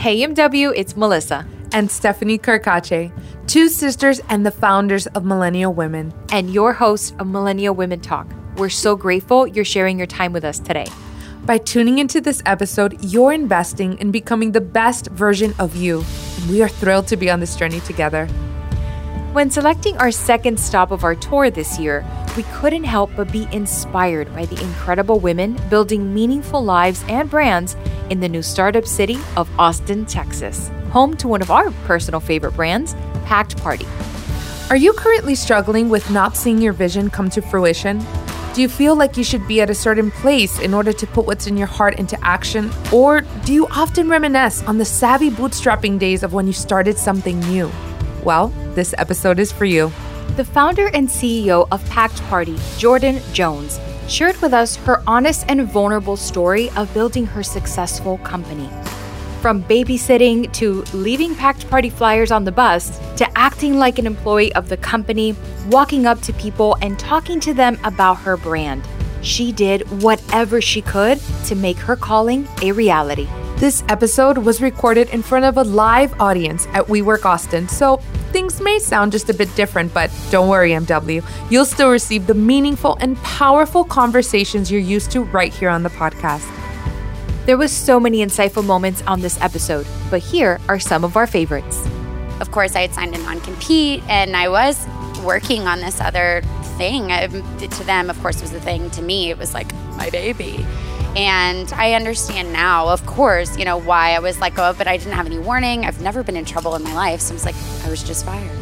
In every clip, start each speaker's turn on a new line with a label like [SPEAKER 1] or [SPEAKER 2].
[SPEAKER 1] Hey MW, it's Melissa.
[SPEAKER 2] And Stephanie Karkache, two sisters and the founders of Millennial Women.
[SPEAKER 1] And your host of Millennial Women Talk. We're so grateful you're sharing your time with us today.
[SPEAKER 2] By tuning into this episode, you're investing in becoming the best version of you. And we are thrilled to be on this journey together.
[SPEAKER 1] When selecting our second stop of our tour this year, we couldn't help but be inspired by the incredible women building meaningful lives and brands in the new startup city of Austin, Texas, home to one of our personal favorite brands, Packed Party.
[SPEAKER 2] Are you currently struggling with not seeing your vision come to fruition? Do you feel like you should be at a certain place in order to put what's in your heart into action? Or do you often reminisce on the savvy bootstrapping days of when you started something new? Well, this episode is for you.
[SPEAKER 1] The founder and CEO of Packed Party, Jordan Jones, shared with us her honest and vulnerable story of building her successful company. From babysitting to leaving packed party flyers on the bus to acting like an employee of the company, walking up to people and talking to them about her brand. She did whatever she could to make her calling a reality.
[SPEAKER 2] This episode was recorded in front of a live audience at WeWork Austin, so things may sound just a bit different, but don't worry, MW. You'll still receive the meaningful and powerful conversations you're used to right here on the podcast.
[SPEAKER 1] There was so many insightful moments on this episode, but here are some of our favorites.
[SPEAKER 3] Of course, I had signed a non-compete and I was working on this other thing. I, to them, of course, was the thing. To me, it was like my baby. And I understand now, of course, you know, why I was let go of, but I didn't have any warning. I've never been in trouble in my life. So I was like, I was just fired.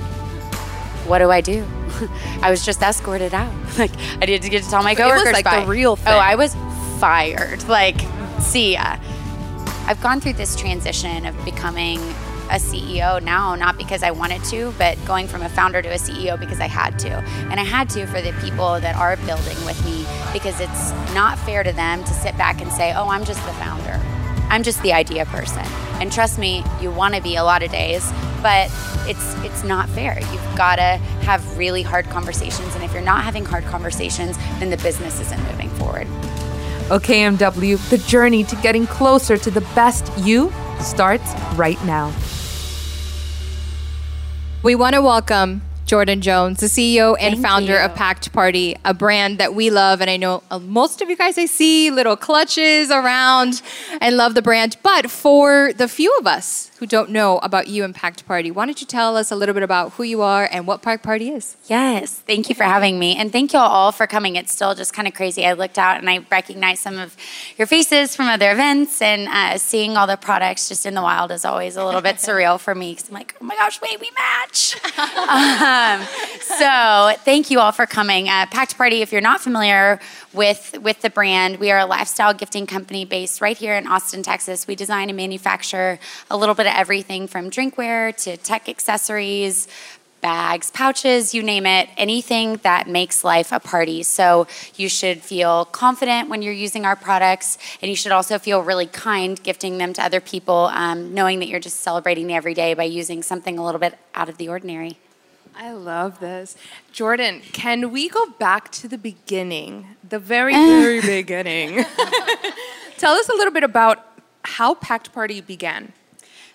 [SPEAKER 3] What do I do? I was just escorted out. Like I didn't get to tell my coworkers.
[SPEAKER 4] It was like
[SPEAKER 3] bye.
[SPEAKER 4] the real thing.
[SPEAKER 3] Oh, I was fired. Like, see ya. I've gone through this transition of becoming a CEO now, not because I wanted to, but going from a founder to a CEO because I had to. And I had to for the people that are building with me because it's not fair to them to sit back and say, oh, I'm just the founder. I'm just the idea person. And trust me, you want to be a lot of days, but it's it's not fair. You've got to have really hard conversations and if you're not having hard conversations, then the business isn't moving forward.
[SPEAKER 2] Okay, MW, the journey to getting closer to the best you starts right now.
[SPEAKER 4] We want to welcome Jordan Jones, the CEO and
[SPEAKER 3] Thank
[SPEAKER 4] founder
[SPEAKER 3] you.
[SPEAKER 4] of Packed Party, a brand that we love. And I know uh, most of you guys I see little clutches around and love the brand. But for the few of us who don't know about you and Packed Party, why don't you tell us a little bit about who you are and what Packed Party is?
[SPEAKER 3] Yes, thank you for having me. And thank you all for coming. It's still just kind of crazy. I looked out and I recognized some of your faces from other events, and uh, seeing all the products just in the wild is always a little bit surreal for me because I'm like, oh my gosh, wait, we match. um, so thank you all for coming. Uh, Packed Party, if you're not familiar with, with the brand, we are a lifestyle gifting company based right here in Austin, Texas. We design and manufacture a little bit everything from drinkware to tech accessories, bags, pouches, you name it, anything that makes life a party. So you should feel confident when you're using our products, and you should also feel really kind gifting them to other people, um, knowing that you're just celebrating the everyday by using something a little bit out of the ordinary.
[SPEAKER 2] I love this. Jordan, can we go back to the beginning? The very, very beginning. Tell us a little bit about how Packed Party began.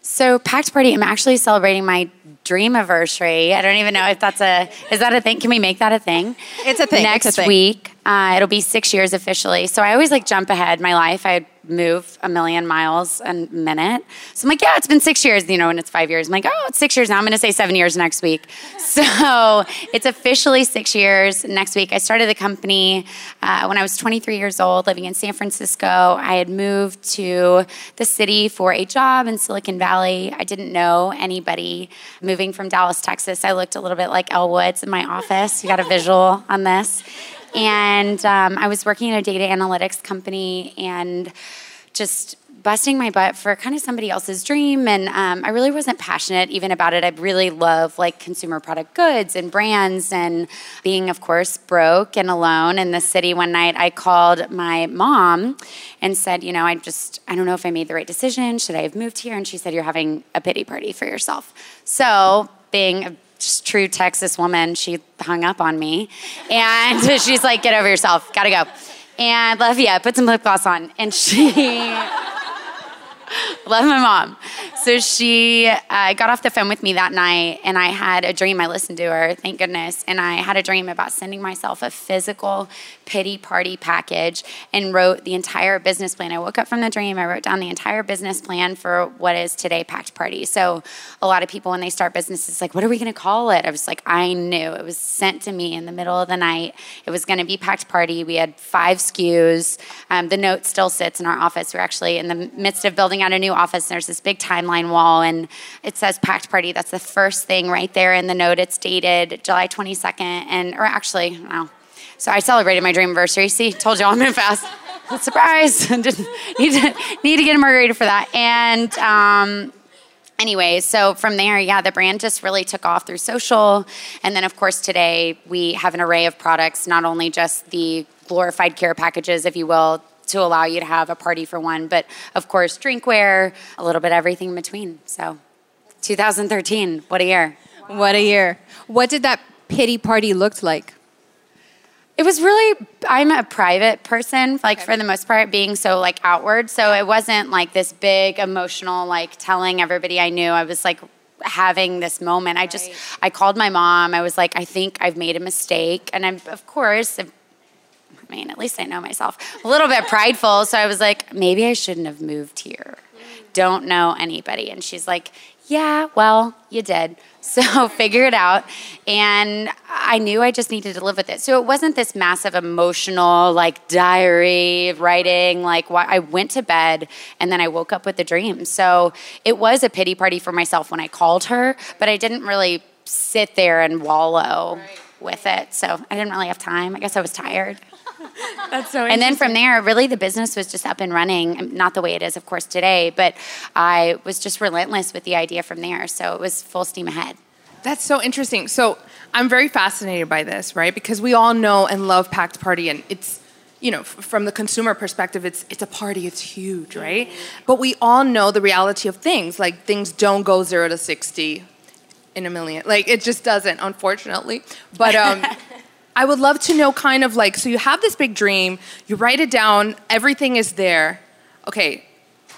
[SPEAKER 3] So Packed Party, I'm actually celebrating my dream anniversary. I don't even know if that's a is that a thing? Can we make that a thing?
[SPEAKER 4] It's a thing.
[SPEAKER 3] Next
[SPEAKER 4] a thing.
[SPEAKER 3] week, uh, it'll be six years officially. So I always like jump ahead my life. I move a million miles a minute. So I'm like, yeah, it's been six years. You know, when it's five years, I'm like, oh, it's six years now. I'm going to say seven years next week. So it's officially six years next week. I started the company uh, when I was 23 years old, living in San Francisco. I had moved to the city for a job in Silicon Valley. I didn't know anybody moving from Dallas, Texas. I looked a little bit like Elle Woods in my office. You got a visual on this. And um, I was working at a data analytics company and just busting my butt for kind of somebody else's dream. And um, I really wasn't passionate even about it. I really love like consumer product goods and brands and being, of course, broke and alone in the city. One night I called my mom and said, you know, I just, I don't know if I made the right decision. Should I have moved here? And she said, you're having a pity party for yourself. So being a true Texas woman, she hung up on me. And she's like, get over yourself, gotta go. And love you, put some lip gloss on. And she, love my mom. so she uh, got off the phone with me that night, and I had a dream. I listened to her, thank goodness. And I had a dream about sending myself a physical pity party package and wrote the entire business plan. I woke up from the dream, I wrote down the entire business plan for what is today Packed Party. So a lot of people, when they start businesses, like, what are we going to call it? I was like, I knew. It was sent to me in the middle of the night. It was going to be Packed Party. We had five SKUs. Um, the note still sits in our office. We're actually in the midst of building out a new office. And There's this big timeline wall, and it says Packed Party. That's the first thing right there in the note. It's dated July 22nd, and or actually, no. So I celebrated my dream anniversary. See, told you I'm moving fast. Surprise! Just need to need to get a margarita for that. And um, anyway, so from there, yeah, the brand just really took off through social. And then, of course, today we have an array of products, not only just the glorified care packages, if you will, to allow you to have a party for one, but of course, drinkware, a little bit everything in between. So 2013, what a year.
[SPEAKER 4] What a year. What did that pity party look like?
[SPEAKER 3] It was really, I'm a private person, like okay. for the most part, being so like outward. So it wasn't like this big emotional, like telling everybody I knew. I was like having this moment. I just, I called my mom. I was like, I think I've made a mistake. And I'm, of course, I mean, at least I know myself, a little bit prideful. So I was like, maybe I shouldn't have moved here. Don't know anybody. And she's like, yeah, well, you did. So figure it out. And I knew I just needed to live with it. So it wasn't this massive emotional, like diary writing. Like I went to bed and then I woke up with a dream. So it was a pity party for myself when I called her, but I didn't really sit there and wallow right. with it. So I didn't really have time. I guess I was tired.
[SPEAKER 4] That's so
[SPEAKER 3] And then from there, really the business was just up and running. Not the way it is, of course, today, but I was just relentless with the idea from there. So it was full steam ahead.
[SPEAKER 2] That's so interesting. So I'm very fascinated by this, right? Because we all know and love Packed Party, and it's you know, from the consumer perspective, it's it's a party, it's huge, right? But we all know the reality of things. Like things don't go zero to sixty in a million. Like it just doesn't, unfortunately. But um, I would love to know kind of like so you have this big dream, you write it down, everything is there. Okay,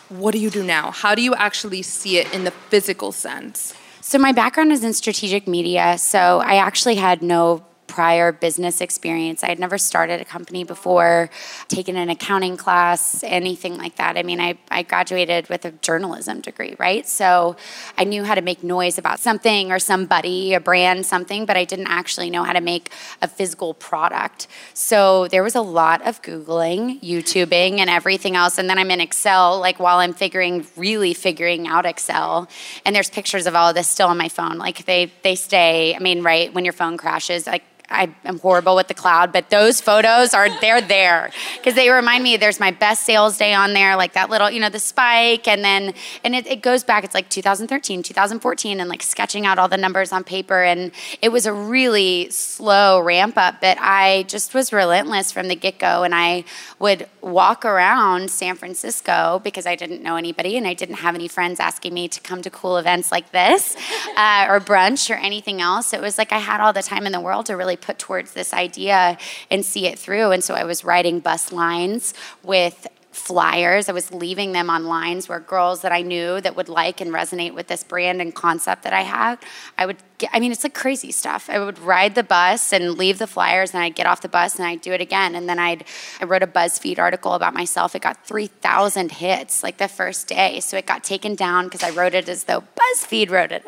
[SPEAKER 2] what do you do now? How do you actually see it in the physical sense?
[SPEAKER 3] So my background is in strategic media, so I actually had no prior business experience. I had never started a company before, taken an accounting class, anything like that. I mean, I, I graduated with a journalism degree, right? So I knew how to make noise about something or somebody, a brand, something, but I didn't actually know how to make a physical product. So there was a lot of Googling, YouTubing, and everything else. And then I'm in Excel, like while I'm figuring, really figuring out Excel. And there's pictures of all of this still on my phone. Like they, they stay, I mean, right, when your phone crashes, like I am horrible with the cloud, but those photos are they're there because they remind me there's my best sales day on there, like that little, you know, the spike, and then and it, it goes back. It's like 2013, 2014, and like sketching out all the numbers on paper, and it was a really slow ramp up, but I just was relentless from the get go, and I would walk around San Francisco because I didn't know anybody and I didn't have any friends asking me to come to cool events like this uh, or brunch or anything else. It was like I had all the time in the world to really really put towards this idea and see it through. And so I was writing bus lines with flyers. I was leaving them on lines where girls that I knew that would like and resonate with this brand and concept that I had, I would get, I mean, it's like crazy stuff. I would ride the bus and leave the flyers and I'd get off the bus and I'd do it again. And then I'd, I wrote a BuzzFeed article about myself. It got 3,000 hits like the first day. So it got taken down because I wrote it as though BuzzFeed wrote it.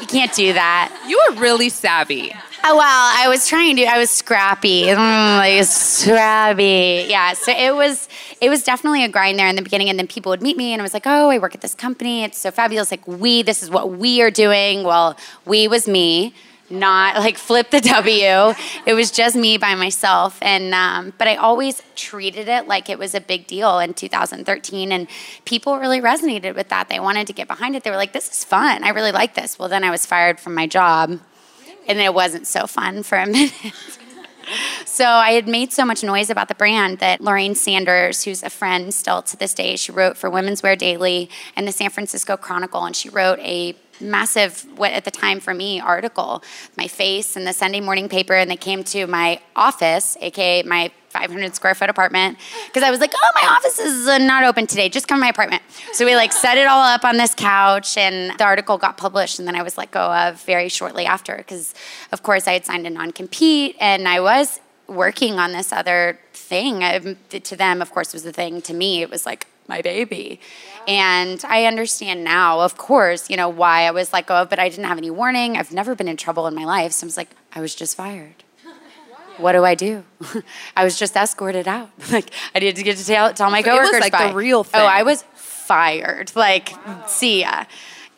[SPEAKER 3] You can't do that.
[SPEAKER 2] You are really savvy.
[SPEAKER 3] Oh, well, I was trying to. I was scrappy, mm, like scrappy. Yeah. So it was. It was definitely a grind there in the beginning, and then people would meet me, and I was like, "Oh, I work at this company. It's so fabulous. Like we. This is what we are doing. Well, we was me." not like flip the W. It was just me by myself, and um, but I always treated it like it was a big deal in 2013, and people really resonated with that. They wanted to get behind it. They were like, "This is fun. I really like this." Well, then I was fired from my job, and it wasn't so fun for a minute. so I had made so much noise about the brand that Lorraine Sanders, who's a friend still to this day, she wrote for Women's Wear Daily and the San Francisco Chronicle, and she wrote a massive what at the time for me article my face in the sunday morning paper and they came to my office aka my 500 square foot apartment because I was like, oh, my office is uh, not open today. Just come to my apartment. So we like set it all up on this couch, and the article got published, and then I was let go of very shortly after because, of course, I had signed a non compete, and I was working on this other thing. I, to them, of course, was the thing. To me, it was like my baby. And I understand now, of course, you know, why I was let go of, but I didn't have any warning. I've never been in trouble in my life. So I was like, I was just fired what do I do? I was just escorted out. like I needed to get to tell, tell my so coworkers.
[SPEAKER 2] It was like
[SPEAKER 3] bye.
[SPEAKER 2] the real thing.
[SPEAKER 3] Oh, I was fired. Like, wow. see ya.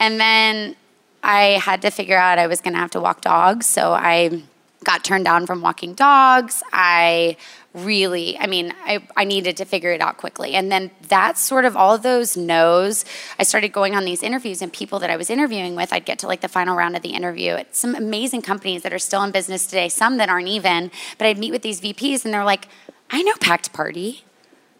[SPEAKER 3] And then I had to figure out I was going to have to walk dogs. So I got turned down from walking dogs. I really, I mean, I, I needed to figure it out quickly. And then that's sort of all of those no's. I started going on these interviews, and people that I was interviewing with, I'd get to like the final round of the interview at some amazing companies that are still in business today, some that aren't even. But I'd meet with these VPs, and they're like, I know Packed Party.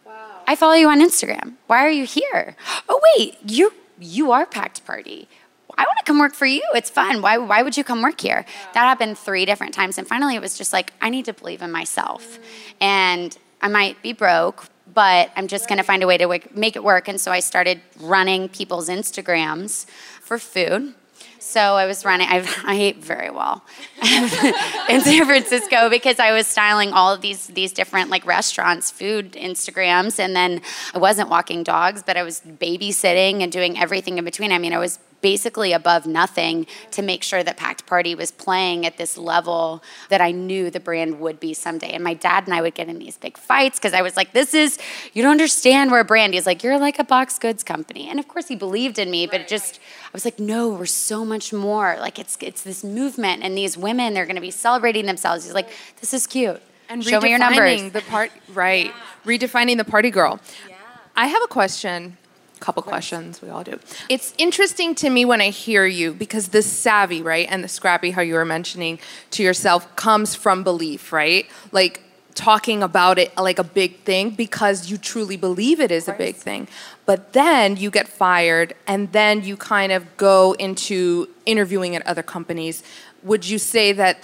[SPEAKER 3] Wow. I follow you on Instagram. Why are you here? Oh, wait, you you are Packed Party. I want to come work for you. It's fun. Why, why would you come work here? That happened three different times. And finally, it was just like, I need to believe in myself. And I might be broke, but I'm just going to find a way to make it work. And so I started running people's Instagrams for food. So I was running, I, I ate very well in San Francisco because I was styling all of these, these different like restaurants, food Instagrams. And then I wasn't walking dogs, but I was babysitting and doing everything in between. I mean, I was basically above nothing to make sure that Packed Party was playing at this level that I knew the brand would be someday. And my dad and I would get in these big fights because I was like, this is, you don't understand we're a brand. He's like, you're like a box goods company. And of course he believed in me, but it just, I was like, no, we're so much more. Like it's, it's this movement and these women, they're going to be celebrating themselves. He's like, this is cute.
[SPEAKER 2] And
[SPEAKER 3] show me your numbers.
[SPEAKER 2] The part, right. Redefining the party girl. Yeah. I have a question couple questions. We all do. It's interesting to me when I hear you because the savvy, right, and the scrappy, how you were mentioning to yourself, comes from belief, right? Like talking about it like a big thing because you truly believe it is a big thing. But then you get fired and then you kind of go into interviewing at other companies. Would you say that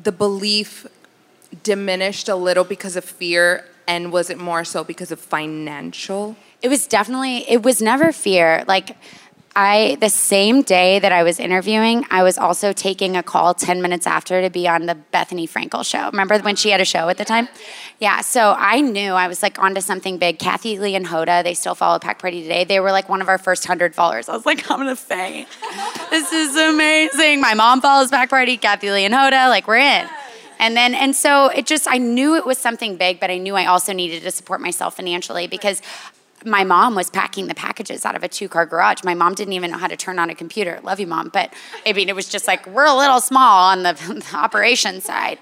[SPEAKER 2] the belief diminished a little because of fear and was it more so because of financial?
[SPEAKER 3] It was definitely, it was never fear. Like, I, the same day that I was interviewing, I was also taking a call 10 minutes after to be on the Bethenny Frankel show. Remember when she had a show at the time? Yeah, so I knew I was like onto something big. Kathie Lee and Hoda, they still follow Packed Party today. They were like one of our first 100 followers. I was like, I'm gonna faint. this is amazing. My mom follows Packed Party, Kathie Lee and Hoda, like we're in. And then, and so it just, I knew it was something big, but I knew I also needed to support myself financially because my mom was packing the packages out of a two car garage. My mom didn't even know how to turn on a computer. Love you, mom. But I mean, it was just like, we're a little small on the, the operation side.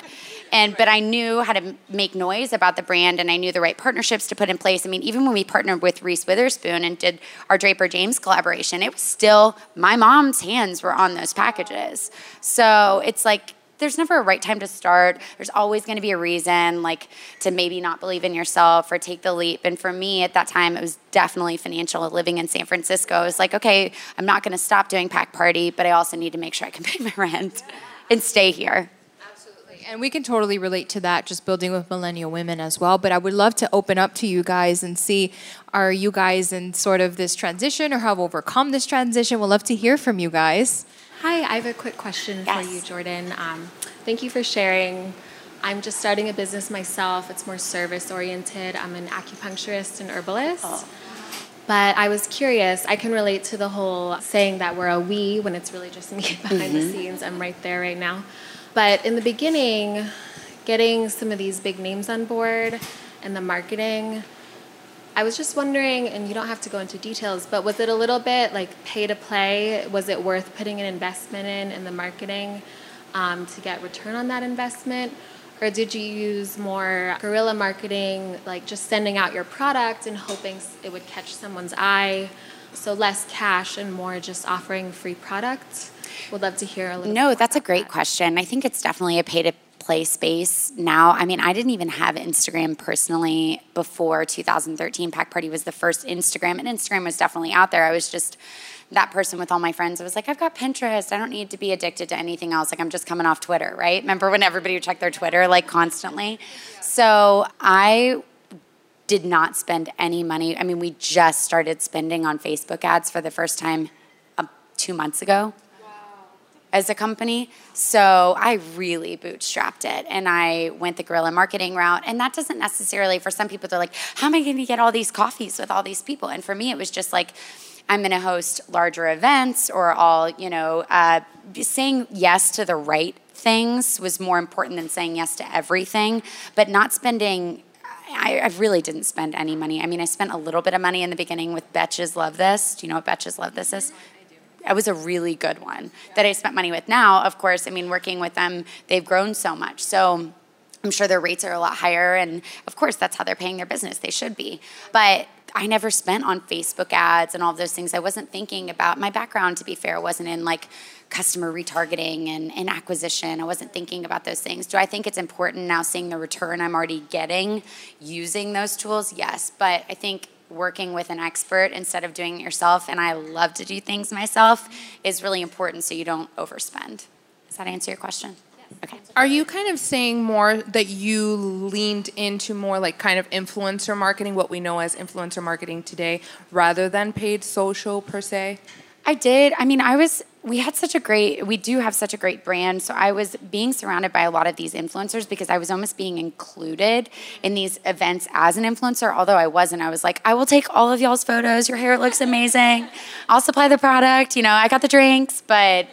[SPEAKER 3] And, but I knew how to make noise about the brand and I knew the right partnerships to put in place. I mean, even when we partnered with Reese Witherspoon and did our Draper James collaboration, it was still my mom's hands were on those packages. So it's like there's never a right time to start. There's always going to be a reason, like to maybe not believe in yourself or take the leap. And for me at that time, it was definitely financial. Living in San Francisco, it was like, okay, I'm not going to stop doing Packed Party, but I also need to make sure I can pay my rent and stay here.
[SPEAKER 4] Absolutely, And we can totally relate to that, just building with millennial women as well. But I would love to open up to you guys and see are you guys in sort of this transition or have overcome this transition? We'd love to hear from you guys.
[SPEAKER 5] Hi, I have a quick question yes. for you, Jordan. Um, thank you for sharing. I'm just starting a business myself. It's more service oriented. I'm an acupuncturist and herbalist. Oh. But I was curious. I can relate to the whole saying that we're a we when it's really just me behind mm-hmm. the scenes. I'm right there right now. But in the beginning, getting some of these big names on board and the marketing, I was just wondering, and you don't have to go into details, but was it a little bit like pay to play? Was it worth putting an investment in in the marketing um, to get return on that investment? Or did you use more guerrilla marketing, like just sending out your product and hoping it would catch someone's eye? So less cash and more just offering free products? Would love to hear a little.
[SPEAKER 3] No, that's a great that. question. I think it's definitely a pay to play space now. I mean, I didn't even have Instagram personally before 2013. Packed Party was the first Instagram, and Instagram was definitely out there. I was just that person with all my friends. I was like, I've got Pinterest. I don't need to be addicted to anything else. Like I'm just coming off Twitter, right? Remember when everybody would check their Twitter like constantly? So I did not spend any money. I mean, we just started spending on Facebook ads for the first time uh, two months ago as a company. So I really bootstrapped it and I went the guerrilla marketing route. And that doesn't necessarily, for some people, they're like, how am I going to get all these coffees with all these people? And for me, it was just like, I'm going to host larger events or all, you know, uh, saying yes to the right things was more important than saying yes to everything, but not spending I, I, really didn't spend any money. I mean, I spent a little bit of money in the beginning with Betches Love This. Do you know what Betches Love This is? It was a really good one that I spent money with. Now, of course, I mean, working with them, they've grown so much. So I'm sure their rates are a lot higher. And of course, that's how they're paying their business. They should be. But I never spent on Facebook ads and all those things. I wasn't thinking about my background, to be fair, wasn't in like customer retargeting and, and acquisition. I wasn't thinking about those things. Do I think it's important now seeing the return I'm already getting using those tools? Yes. But I think working with an expert instead of doing it yourself, and I love to do things myself, is really important so you don't overspend. Does that answer your question?
[SPEAKER 2] Okay. Are you kind of saying more that you leaned into more like kind of influencer marketing, what we know as influencer marketing today, rather than paid social per se?
[SPEAKER 3] I did. I mean, I was we had such a great we do have such a great brand. So i was being surrounded by a lot of these influencers because i was almost being included in these events as an influencer. Although i wasn't i was like i will take all of y'all's photos. Your hair looks amazing. I'll supply the product. You know i got the drinks. But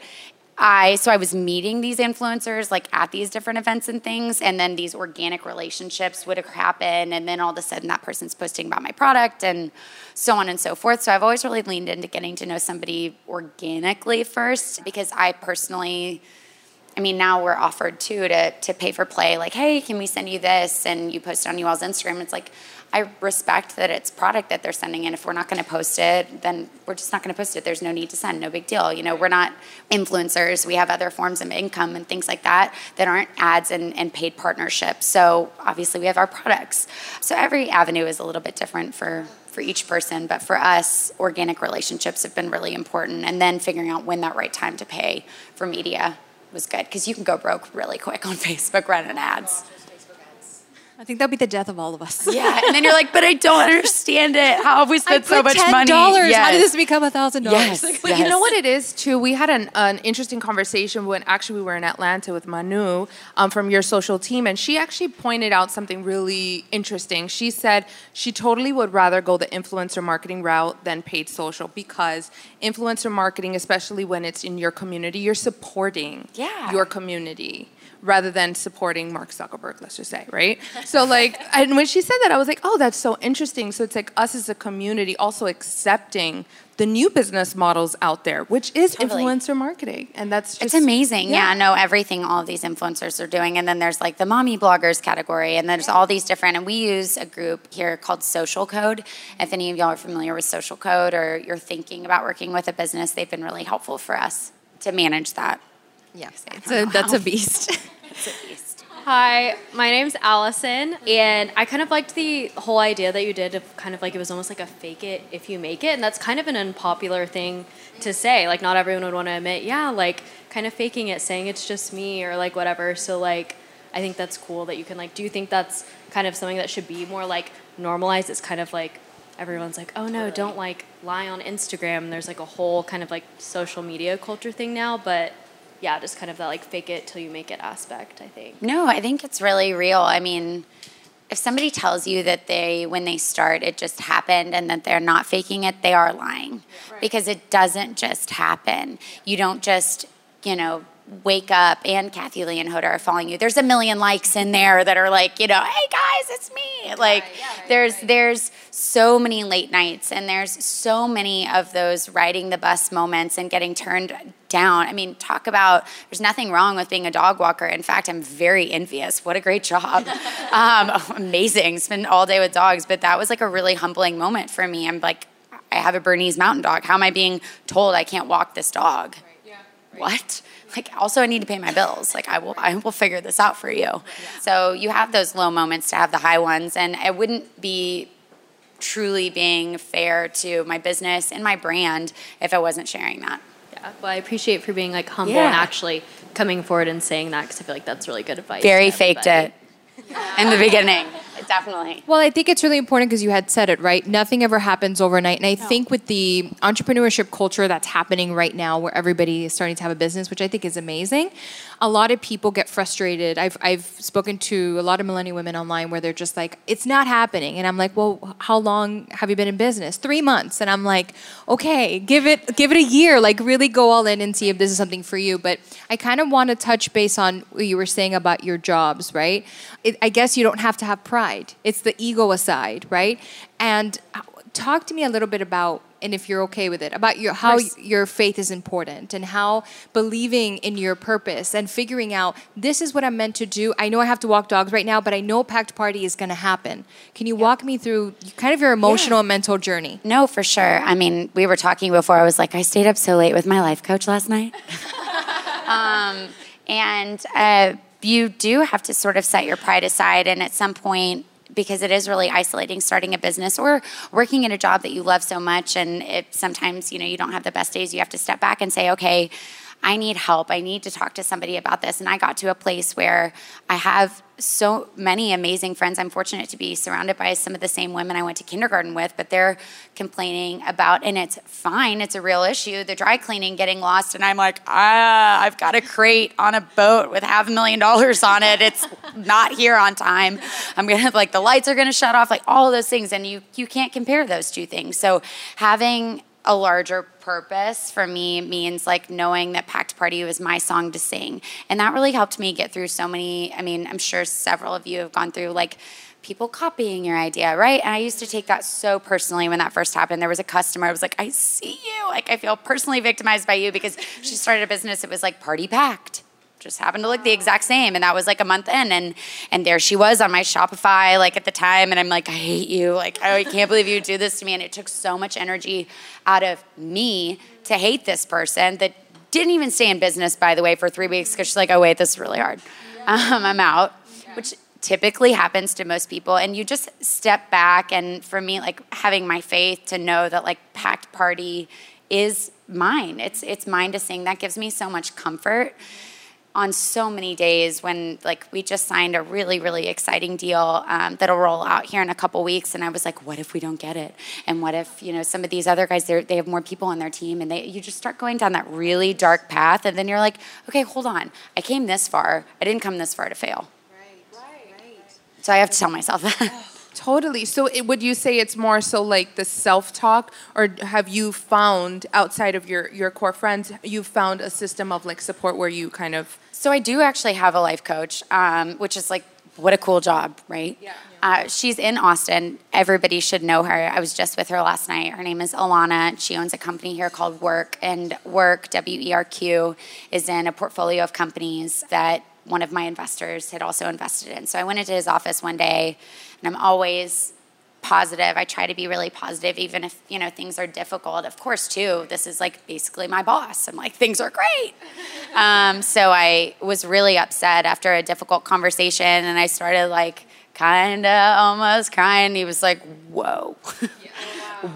[SPEAKER 3] I so I was meeting these influencers like at these different events and things, and then these organic relationships would happen, and then all of a sudden that person's posting about my product and so on and so forth. So I've always really leaned into getting to know somebody organically first because I personally. I mean, now we're offered too to to pay for play. Like, hey, can we send you this? And you post it on you all's Instagram. It's like, I respect that it's product that they're sending in. If we're not going to post it, then we're just not going to post it. There's no need to send. No big deal. You know, we're not influencers. We have other forms of income and things like that that aren't ads and, and paid partnerships. So obviously, we have our products. So every avenue is a little bit different for for each person. But for us, organic relationships have been really important. And then figuring out when that right time to pay for media was good because you can go broke really quick on Facebook running ads.
[SPEAKER 4] I think that'd be the death of all of us.
[SPEAKER 3] Yeah, and then you're like, but I don't understand it. How have we spent so much money?
[SPEAKER 4] Yes. How did this become a thousand dollars?
[SPEAKER 2] But yes. you know what it is too. We had an, an interesting conversation when actually we were in Atlanta with Manu um, from your social team, and she actually pointed out something really interesting. She said she totally would rather go the influencer marketing route than paid social because influencer marketing, especially when it's in your community, you're supporting
[SPEAKER 3] yeah.
[SPEAKER 2] your community rather than supporting Mark Zuckerberg, let's just say, right? So like, and when she said that, I was like, oh, that's so interesting. So it's like us as a community also accepting the new business models out there, which is totally. influencer marketing, and that's just,
[SPEAKER 3] it's amazing. Yeah. yeah, know everything all of these influencers are doing, and then there's like the mommy bloggers category, and there's all these different. And we use a group here called Social Code. If any of y'all are familiar with Social Code, or you're thinking about working with a business, they've been really helpful for us to manage that.
[SPEAKER 4] Yes, yeah, that's a beast.
[SPEAKER 3] it's a beast.
[SPEAKER 6] Hi, my name's Allison, and I kind of liked the whole idea that you did of kind of like it was almost like a fake it if you make it, and that's kind of an unpopular thing to say. Like, not everyone would want to admit, yeah, like kind of faking it, saying it's just me or like whatever. So, like, I think that's cool that you can like. Do you think that's kind of something that should be more like normalized? It's kind of like everyone's like, oh no, don't like lie on Instagram. There's like a whole kind of like social media culture thing now, but yeah, just kind of that like fake it till you make it aspect, I think.
[SPEAKER 3] No, I think it's really real. I mean, if somebody tells you that they when they start it just happened and that they're not faking it, they are lying. Right. Because it doesn't just happen. You don't just, you know, wake up and Kathie Lee and Hoda are following you. There's a million likes in there that are like, you know, hey guys, it's me. Like yeah, right, there's right. there's so many late nights and there's so many of those riding the bus moments and getting turned down. I mean, talk about there's nothing wrong with being a dog walker. In fact, I'm very envious. What a great job. um, amazing. Spend all day with dogs. But that was like a really humbling moment for me. I'm like, I have a Bernese mountain dog. How am I being told I can't walk this dog? Right. Yeah. What? Like also I need to pay my bills. Like I will I will figure this out for you. Yeah. So you have those low moments to have the high ones and it wouldn't be truly being fair to my business and my brand if I wasn't sharing that.
[SPEAKER 6] Yeah, well, I appreciate for being like humble
[SPEAKER 3] Yeah.
[SPEAKER 6] and actually coming forward and saying that because I feel like that's really good advice.
[SPEAKER 3] Very faked it in the beginning. Definitely.
[SPEAKER 4] Well, I think it's really important because you had said it, right? Nothing ever happens overnight. And I think with the entrepreneurship culture that's happening right now, where everybody is starting to have a business, which I think is amazing, a lot of people get frustrated. I've, I've spoken to a lot of millennial women online where they're just like, it's not happening. And I'm like, well, how long have you been in business? Three months. And I'm like, okay, give it, give it a year. Like really go all in and see if this is something for you. But I kind of want to touch base on what you were saying about your jobs, right? It, I guess you don't have to have pride. It's the ego aside, right? And uh, talk to me a little bit about, and if you're okay with it, about your how your faith is important and how believing in your purpose and figuring out this is what I'm meant to do. I know I have to walk dogs right now, but I know packed party is going to happen. Can you walk me through kind of your emotional and mental journey?
[SPEAKER 3] No, for sure. I mean, we were talking before. I was like, I stayed up so late with my life coach last night. um, and uh, you do have to sort of set your pride aside, and at some point, because it is really isolating starting a business or working in a job that you love so much and it sometimes you know you don't have the best days you have to step back and say okay I need help. I need to talk to somebody about this. And I got to a place where I have so many amazing friends. I'm fortunate to be surrounded by some of the same women I went to kindergarten with, but they're complaining about, and it's fine, it's a real issue, the dry cleaning getting lost. And I'm like, ah, I've got a crate on a boat with half a million dollars on it. It's not here on time. I'm gonna, like, the lights are gonna shut off, like all those things. And you, you can't compare those two things. So having a larger purpose for me means like knowing that Packed Party was my song to sing. And that really helped me get through so many. I mean, I'm sure several of you have gone through like people copying your idea, right? And I used to take that so personally when that first happened. There was a customer, I was like, I see you. Like, I feel personally victimized by you because she started a business, it was like party packed just happened to look the exact same and that was like a month in and and there she was on my shopify like at the time and i'm like i hate you. Like i can't believe you do this to me. And it took so much energy out of me to hate this person that didn't even stay in business by the way for three weeks because she's like oh wait this is really hard. Um, i'm out. Which typically happens to most people and you just step back and for me like having my faith to know that like packed party is mine. It's it's mine to sing. That gives me so much comfort on so many days when like we just signed a really really exciting deal um, that'll roll out here in a couple weeks. And i was like what if we don't get it? And what if you know some of these other guys they have more people on their team and they you just start going down that really dark path. And then you're like okay hold on. I came this far. I didn't come this far to fail. Right right, right. so i have to tell myself that.
[SPEAKER 2] Totally. So, it, would you say it's more so like the self-talk, or have you found outside of your your core friends, you've found a system of like support where you kind of
[SPEAKER 3] So I do actually have a life coach, um, which is like what a cool job, right? Yeah. Uh, she's in Austin. Everybody should know her. I was just with her last night. Her name is Alana. She owns a company here called Work, and Work W E R Q is in a portfolio of companies that one of my investors had also invested in. So I went into his office one day, and I'm always positive. I try to be really positive, even if you know things are difficult. Of course, too. This is like basically my boss. I'm like things are great. Um, so I was really upset after a difficult conversation, and I started like kind of almost crying. He was like, "Whoa."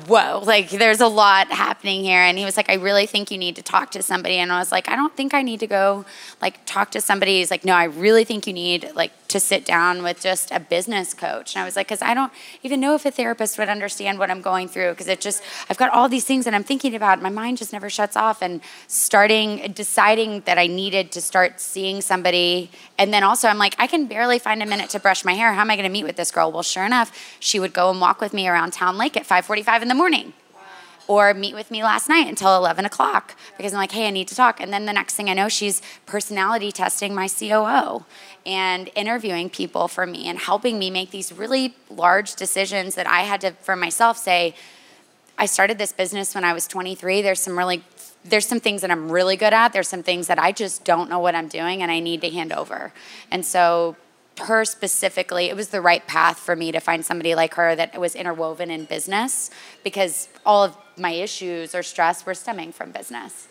[SPEAKER 3] Whoa, like there's a lot happening here. And he was like, I really think you need to talk to somebody. And I was like, I don't think I need to go like talk to somebody. He's like, No, I really think you need like to sit down with just a business coach. And I was like, Because I don't even know if a therapist would understand what I'm going through. Because it just, I've got all these things that I'm thinking about. My mind just never shuts off. And starting, deciding that I needed to start seeing somebody. And then also, I'm like, I can barely find a minute to brush my hair. How am I going to meet with this girl? Well, sure enough, she would go and walk with me around Town Lake at 5:45 in the morning or meet with me last night until 11 o'clock because I'm like, hey, I need to talk. And then the next thing I know, she's personality testing my COO and interviewing people for me and helping me make these really large decisions that I had to, for myself, say, I started this business when I was 23. There's some really there's some things that I'm really good at. There's some things that I just don't know what I'm doing and I need to hand over. And so her specifically, it was the right path for me to find somebody like her that was interwoven in business because all of my issues or stress were stemming from business.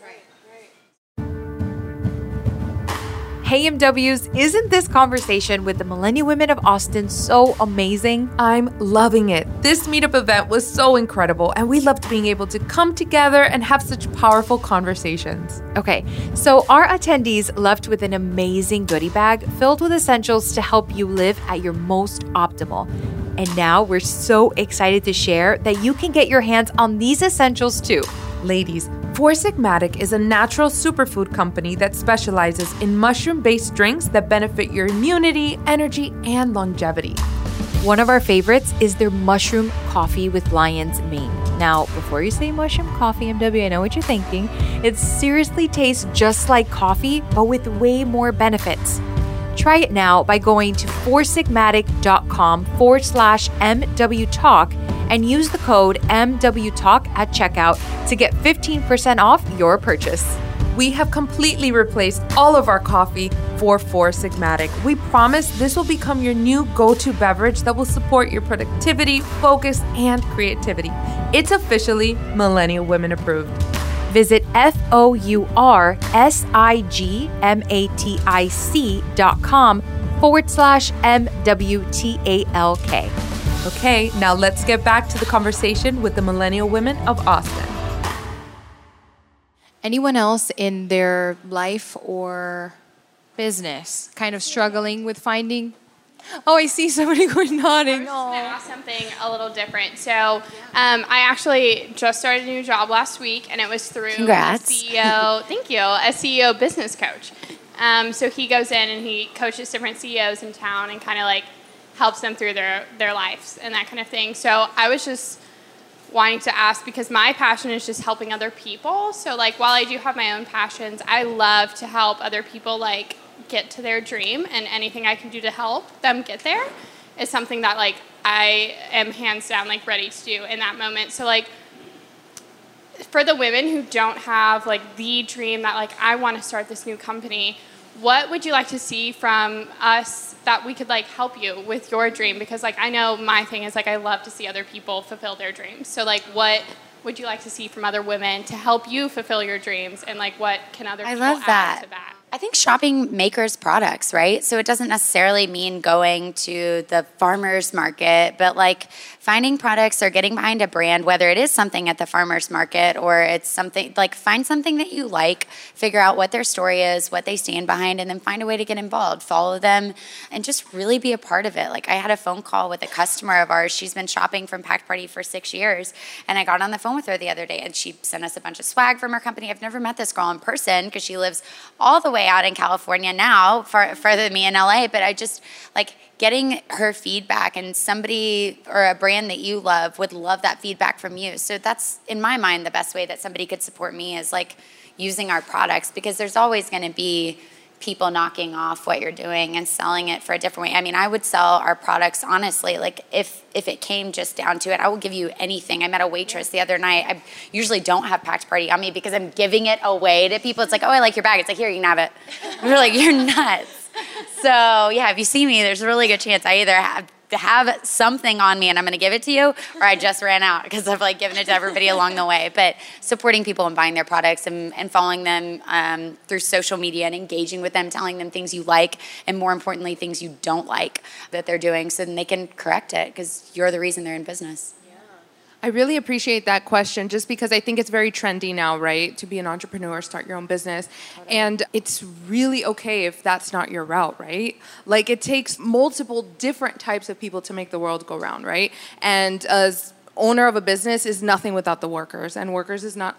[SPEAKER 1] Hey MWs, isn't this conversation with the Millennial Women of Austin so amazing?
[SPEAKER 2] I'm loving it. This meetup event was so incredible, and we loved being able to come together and have such powerful conversations.
[SPEAKER 1] Okay, so our attendees left with an amazing goodie bag filled with essentials to help you live at your most optimal. And now we're so excited to share that you can get your hands on these essentials too.
[SPEAKER 2] Ladies, Four Sigmatic is a natural superfood company that specializes in mushroom based drinks that benefit your immunity, energy, and longevity.
[SPEAKER 1] One of our favorites is their mushroom coffee with lion's mane. Now, before you say mushroom coffee, MW, I know what you're thinking. It seriously tastes just like coffee, but with way more benefits. Try it now by going to foursigmatic.com forward slash MW Talk and use the code MW Talk at checkout to get 15% off your purchase.
[SPEAKER 2] We have completely replaced all of our coffee for Four Sigmatic. We promise this will become your new go to beverage that will support your productivity, focus, and creativity. It's officially Millennial Women approved.
[SPEAKER 1] Visit F O U R S I G M A T I C dot com forward slash M W T A L K.
[SPEAKER 2] Okay, now let's get back to the conversation with the Millennial Women of Austin.
[SPEAKER 4] Anyone else in their life or business kind of struggling with finding? Oh, I see somebody going nodding.
[SPEAKER 7] Something a little different. So, um, I actually just started a new job last week, and it was through
[SPEAKER 3] Congrats.
[SPEAKER 7] a CEO. thank you, a CEO business coach. Um, so he goes in and he coaches different CEOs in town and kind of like helps them through their their lives and that kind of thing. So I was just wanting to ask because my passion is just helping other people. So like while I do have my own passions, I love to help other people like get to their dream and anything I can do to help them get there is something that like I am hands down like ready to do in that moment. So like for the women who don't have like the dream that like I want to start this new company, what would you like to see from us that we could like help you with your dream because like I know my thing is like I love to see other people fulfill their dreams. So like what would you like to see from other women to help you fulfill your dreams and like what can other
[SPEAKER 3] I
[SPEAKER 7] people
[SPEAKER 3] love
[SPEAKER 7] add
[SPEAKER 3] that.
[SPEAKER 7] to that?
[SPEAKER 3] I think shopping makers products, right? So it doesn't necessarily mean going to the farmer's market, but like finding products or getting behind a brand, whether it is something at the farmer's market or it's something like find something that you like, figure out what their story is, what they stand behind, and then find a way to get involved, follow them, and just really be a part of it. Like I had a phone call with a customer of ours. She's been shopping from Packed Party for six years, and I got on the phone with her the other day, and she sent us a bunch of swag from her company. I've never met this girl in person because she lives all the way out in California now, far, further than me in LA. But I just like getting her feedback, and somebody or a brand that you love would love that feedback from you. So that's in my mind the best way that somebody could support me is like using our products because there's always going to be people knocking off what you're doing and selling it for a different way. I mean, I would sell our products honestly. Like if if it came just down to it, I will give you anything. I met a waitress the other night. I usually don't have packed party on me because I'm giving it away to people. It's like, oh, I like your bag. It's like, here, you can have it. We're like, you're nuts. So yeah, if you see me, there's a really good chance I either have have something on me and I'm going to give it to you, or I just ran out because I've like given it to everybody along the way. But supporting people and buying their products and, and following them um, through social media and engaging with them, telling them things you like, and more importantly, things you don't like that they're doing, so then they can correct it because you're the reason they're in business.
[SPEAKER 2] I really appreciate that question just because I think it's very trendy now, right? To be an entrepreneur, start your own business. And it's really okay if that's not your route, right? Like it takes multiple different types of people to make the world go round, right? And as owner of a business is nothing without the workers, and workers is not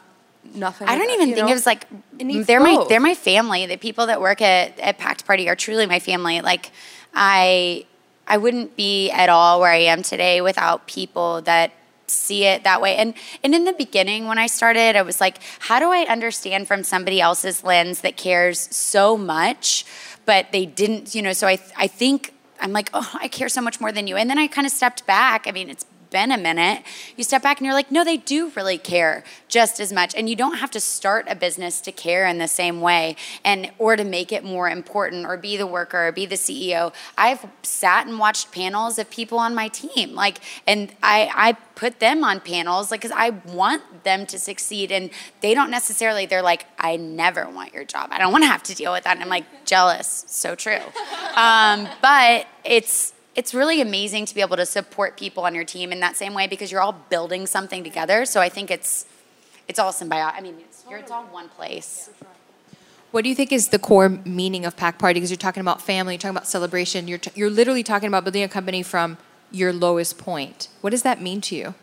[SPEAKER 2] nothing.
[SPEAKER 3] I don't even think
[SPEAKER 2] know?
[SPEAKER 3] it was like
[SPEAKER 2] needs
[SPEAKER 3] they're my they're my family. The people that work at, at Packed Party are truly my family. Like I I wouldn't be at all where I am today without people that see it that way. And and in the beginning when I started, I was like, how do I understand from somebody else's lens that cares so much, but they didn't, you know, so I I think I'm like, oh, I care so much more than you. And then I kind of stepped back. I mean, it's been a minute, you step back and you're like, no, they do really care just as much. And you don't have to start a business to care in the same way and or to make it more important or be the worker or be the CEO. I've sat and watched panels of people on my team. Like and I I put them on panels like because I want them to succeed and they don't necessarily they're like I never want your job I don't want to have to deal with that and I'm like jealous so true um, but it's it's really amazing to be able to support people on your team in that same way because you're all building something together. So I think it's it's all symbiotic. I mean, it's, it's all one place.
[SPEAKER 4] What do you think is the core meaning of Packed Party? Because you're talking about family, you're talking about celebration. You're t- you're literally talking about building a company from your lowest point. What does that mean to you?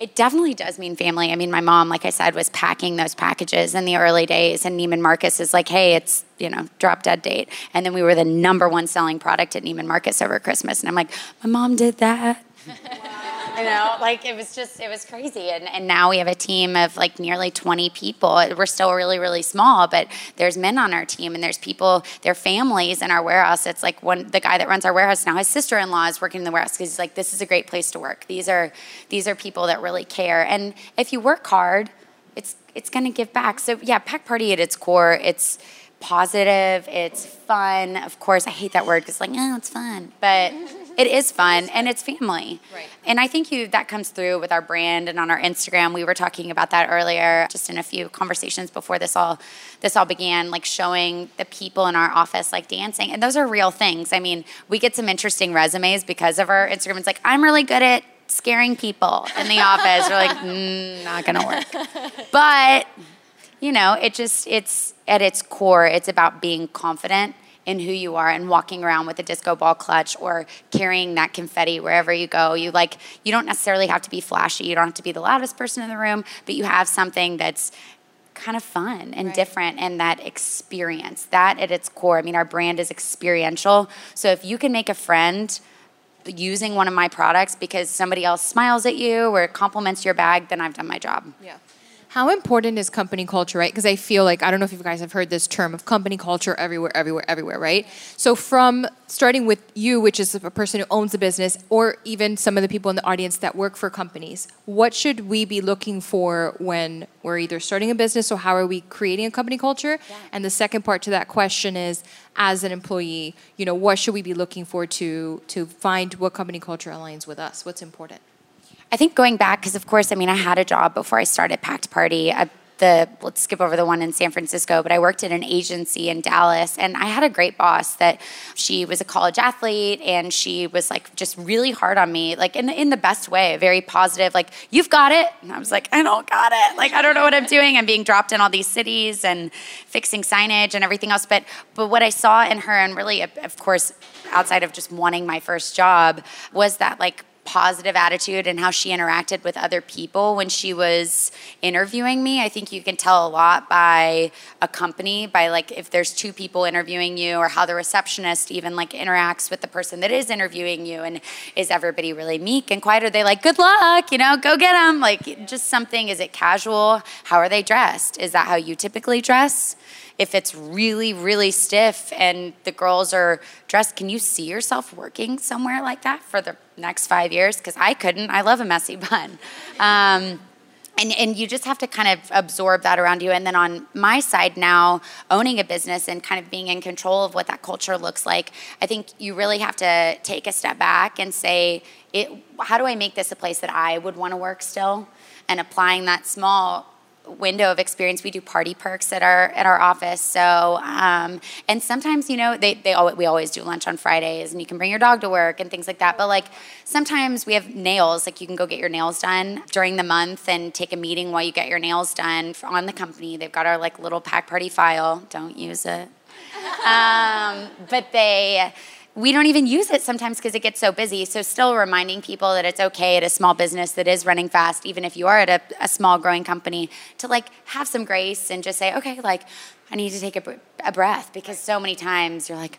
[SPEAKER 3] It definitely does mean family. I mean, my mom, like I said, was packing those packages in the early days, and Neiman Marcus is like, hey, it's, you know, drop dead date. And then we were the number one selling product at Neiman Marcus over Christmas. And I'm like, my mom did that. you know, like it was just, it was crazy. And, and now we have a team of like nearly 20 people. We're still really, really small, but there's men on our team and there's people, their families in our warehouse. It's like one, the guy that runs our warehouse now, his sister-in-law is working in the warehouse because he's like, this is a great place to work. These are, these are people that really care. And if you work hard, it's, it's going to give back. So yeah, Packed Party at its core, it's, positive, it's fun. Of course, I hate that word because like, oh, it's fun, but it is fun and it's family. Right. And I think you that comes through with our brand and on our Instagram. We were talking about that earlier, just in a few conversations before this all this all began, like showing the people in our office like dancing, and those are real things. I mean, we get some interesting resumes because of our Instagram. It's like I'm really good at scaring people in the office. We're like, mm, not gonna work, but you know, it just, it's at its core, it's about being confident in who you are and walking around with a disco ball clutch or carrying that confetti wherever you go. You like, you don't necessarily have to be flashy. You don't have to be the loudest person in the room, but you have something that's kind of fun and right. different and that experience that at its core i mean our brand is experiential so if you can make a friend using one of my products because somebody else smiles at you or compliments your bag then i've done my job
[SPEAKER 4] yeah how important is company culture, right? Because I feel like, I don't know if you guys have heard this term of company culture everywhere, everywhere, everywhere, right? So, from starting with you, which is a person who owns a business, or even some of the people in the audience that work for companies, what should we be looking for when we're either starting a business or how are we creating a company culture? Yeah. And the second part to that question is, as an employee, you know, what should we be looking for to to find what company culture aligns with us? What's important?
[SPEAKER 3] I think going back, because of course, I mean, I had a job before I started Packed Party. I, the let's skip over the one in San Francisco, but I worked at an agency in Dallas, and I had a great boss that she was a college athlete, and she was like just really hard on me, like in the, in the best way, very positive, like you've got it, and I was like I don't got it, like I don't know what I'm doing. I'm being dropped in all these cities and fixing signage and everything else, but but what I saw in her, and really, of course, outside of just wanting my first job, was that like positive attitude and how she interacted with other people when she was interviewing me. I think you can tell a lot by a company, by like if there's two people interviewing you or how the receptionist even like interacts with the person that is interviewing you and is everybody really meek and quiet? Are they like, good luck, you know, go get them? Like just something, is it casual? How are they dressed? Is that how you typically dress? If it's really, really stiff and the girls are dressed, can you see yourself working somewhere like that for the next five years? Because I couldn't. I love a messy bun. Um, and, and you just have to kind of absorb that around you. And then on my side now, owning a business and kind of being in control of what that culture looks like, I think you really have to take a step back and say, it, how do I make this a place that I would want to work still? And applying that small window of experience we do party perks at our at our office. So um, and sometimes you know they, they always, we always do lunch on fridays and you can bring your dog to work and things like that. But like sometimes we have nails like you can go get your nails done during the month and take a meeting while you get your nails done on the company. They've got our like little Packed Party file. Don't use it. Um, but they we don't even use it sometimes because it gets so busy. So, still reminding people that it's okay at a small business that is running fast, even if you are at a, a small growing company, to like have some grace and just say, okay, like I need to take a, a breath because so many times you're like,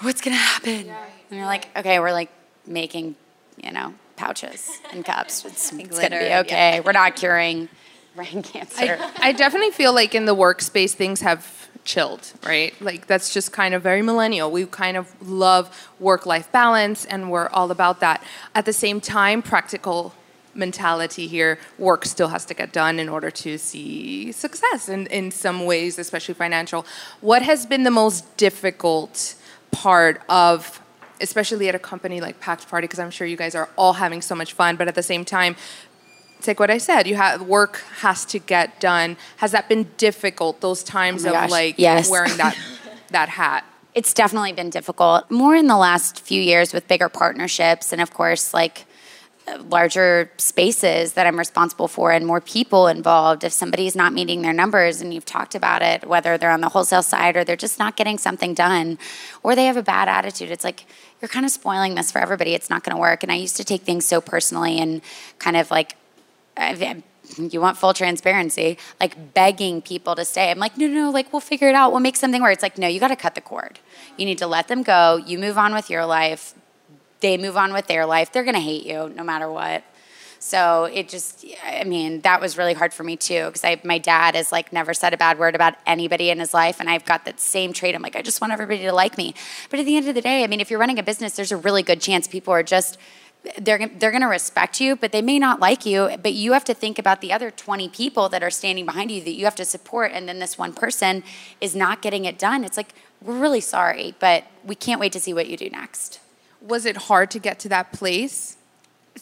[SPEAKER 3] what's gonna happen? And you're like, okay, we're like making, you know, pouches and cups. It's, it's gonna be okay. Yeah. We're not curing brain cancer.
[SPEAKER 2] I, I definitely feel like in the workspace things have chilled, right? Like that's just kind of very millennial. We kind of love work life balance and we're all about that. At the same time, practical mentality here work still has to get done in order to see success in, in some ways, especially financial. What has been the most difficult part of especially at a company like Packed Party, because I'm sure you guys are all having so much fun, but at the same time, it's like what I said. You have work has to get done. Has that been difficult? Those times
[SPEAKER 3] Oh
[SPEAKER 2] of
[SPEAKER 3] gosh,
[SPEAKER 2] like
[SPEAKER 3] yes.
[SPEAKER 2] wearing that that hat.
[SPEAKER 3] It's definitely been difficult. More in the last few years with bigger partnerships and, of course, like uh, larger spaces that I'm responsible for and more people involved. If somebody's not meeting their numbers and you've talked about it, whether they're on the wholesale side or they're just not getting something done or they have a bad attitude, it's like you're kind of spoiling this for everybody. It's not going to work. And I used to take things so personally and kind of like, You want full transparency, like begging people to stay. I'm like, no, no, no, like we'll figure it out. We'll make something where It's like, no, you got to cut the cord. You need to let them go. You move on with your life. They move on with their life. They're going to hate you no matter what. So it just, I mean, that was really hard for me too because I, my dad has like never said a bad word about anybody in his life, and I've got that same trait. I'm like, I just want everybody to like me. But at the end of the day, I mean, if you're running a business, there's a really good chance people are just they're they're going to respect you, but they may not like you. But you have to think about the other 20 people that are standing behind you that you have to support, and then this one person is not getting it done. It's like we're really sorry, but we can't wait to see what you do next.
[SPEAKER 2] Was it hard to get to that place?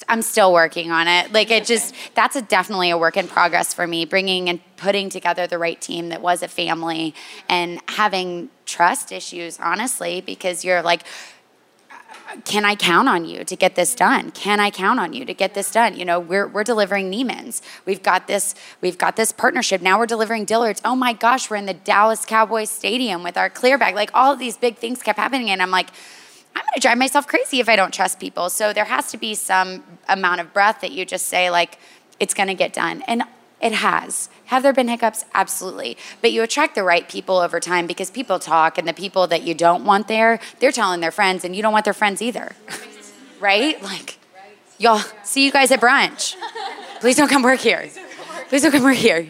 [SPEAKER 3] I'm still working on it. Like it just that's a definitely a work in progress for me. Bringing and putting together the right team that was a family and having trust issues, honestly, because you're like can I count on you to get this done? Can I count on you to get this done? You know, we're, we're delivering Neiman's. We've got this, we've got this partnership. Now we're delivering Dillard's. Oh my gosh, we're in the Dallas Cowboys Stadium with our clear bag. Like all these big things kept happening. And I'm like, I'm gonna drive myself crazy if I don't trust people. So there has to be some amount of breath that you just say, like, it's gonna get done. And it has. Have there been hiccups? Absolutely. But you attract the right people over time because people talk, and the people that you don't want there, they're telling their friends, and you don't want their friends either. right? Like, y'all, see you guys at brunch. Please don't come work here. Please don't come work here.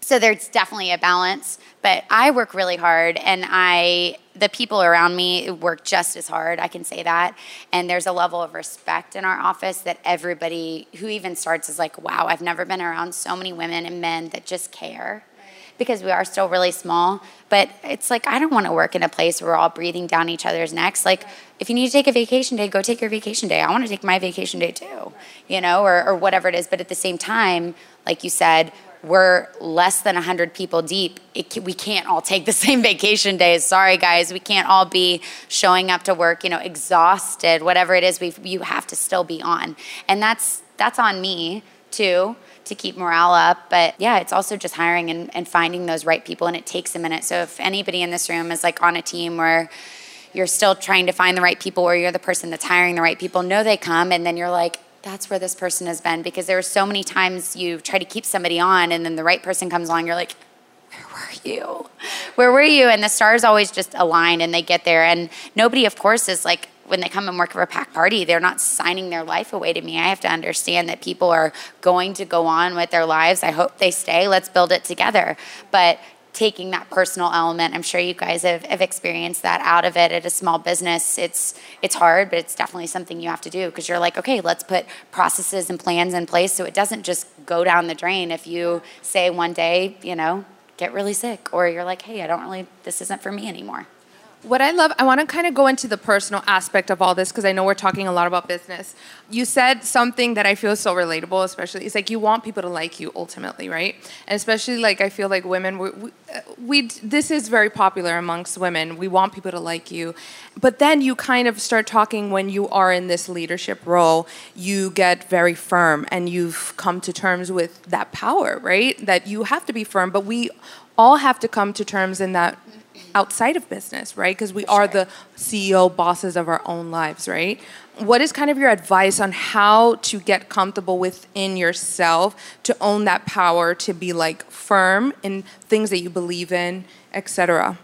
[SPEAKER 3] So there's definitely a balance, but I work really hard, and I the people around me work just as hard. I can say that, and there's a level of respect in our office that everybody who even starts is like, "Wow, I've never been around so many women and men that just care." Because we are still really small, but it's like I don't want to work in a place where we're all breathing down each other's necks. Like, if you need to take a vacation day, go take your vacation day. I want to take my vacation day too, you know, or, or whatever it is. But at the same time, like you said, we're less than 100 people deep. We can't all take the same vacation days. Sorry, guys. We can't all be showing up to work, you know, exhausted, whatever it is. We you have to still be on, and that's that's on me too to keep morale up. But yeah, it's also just hiring and, and finding those right people, and it takes a minute. So if anybody in this room is like on a team where you're still trying to find the right people, or you're the person that's hiring the right people, know they come, and then you're like, that's where this person has been because there are so many times you try to keep somebody on and then the right person comes along you're like where were you? Where were you? And the stars always just align and they get there. And nobody of course is like when they come and work for a Packed Party they're not signing their life away to me. I have to understand that people are going to go on with their lives. I hope they stay. Let's build it together. But taking that personal element. I'm sure you guys have, have experienced that out of it at a small business. It's it's hard, but it's definitely something you have to do because you're like, okay, let's put processes and plans in place so it doesn't just go down the drain if you say one day, you know, get really sick or you're like, hey, I don't really this isn't for me anymore.
[SPEAKER 2] What I love, I want to kind of go into the personal aspect of all this because I know we're talking a lot about business. You said something that I feel so relatable, especially. It's like you want people to like you ultimately, right? And especially like I feel like women, we, we, uh, we this is very popular amongst women. We want people to like you, but then you kind of start talking when you are in this leadership role. You get very firm, and you've come to terms with that power, right? That you have to be firm, but we all have to come to terms in that outside of business, right? Because we are the CEO bosses of our own lives, right? What is kind of your advice on how to get comfortable within yourself to own that power to be like firm in things that you believe in, etc.?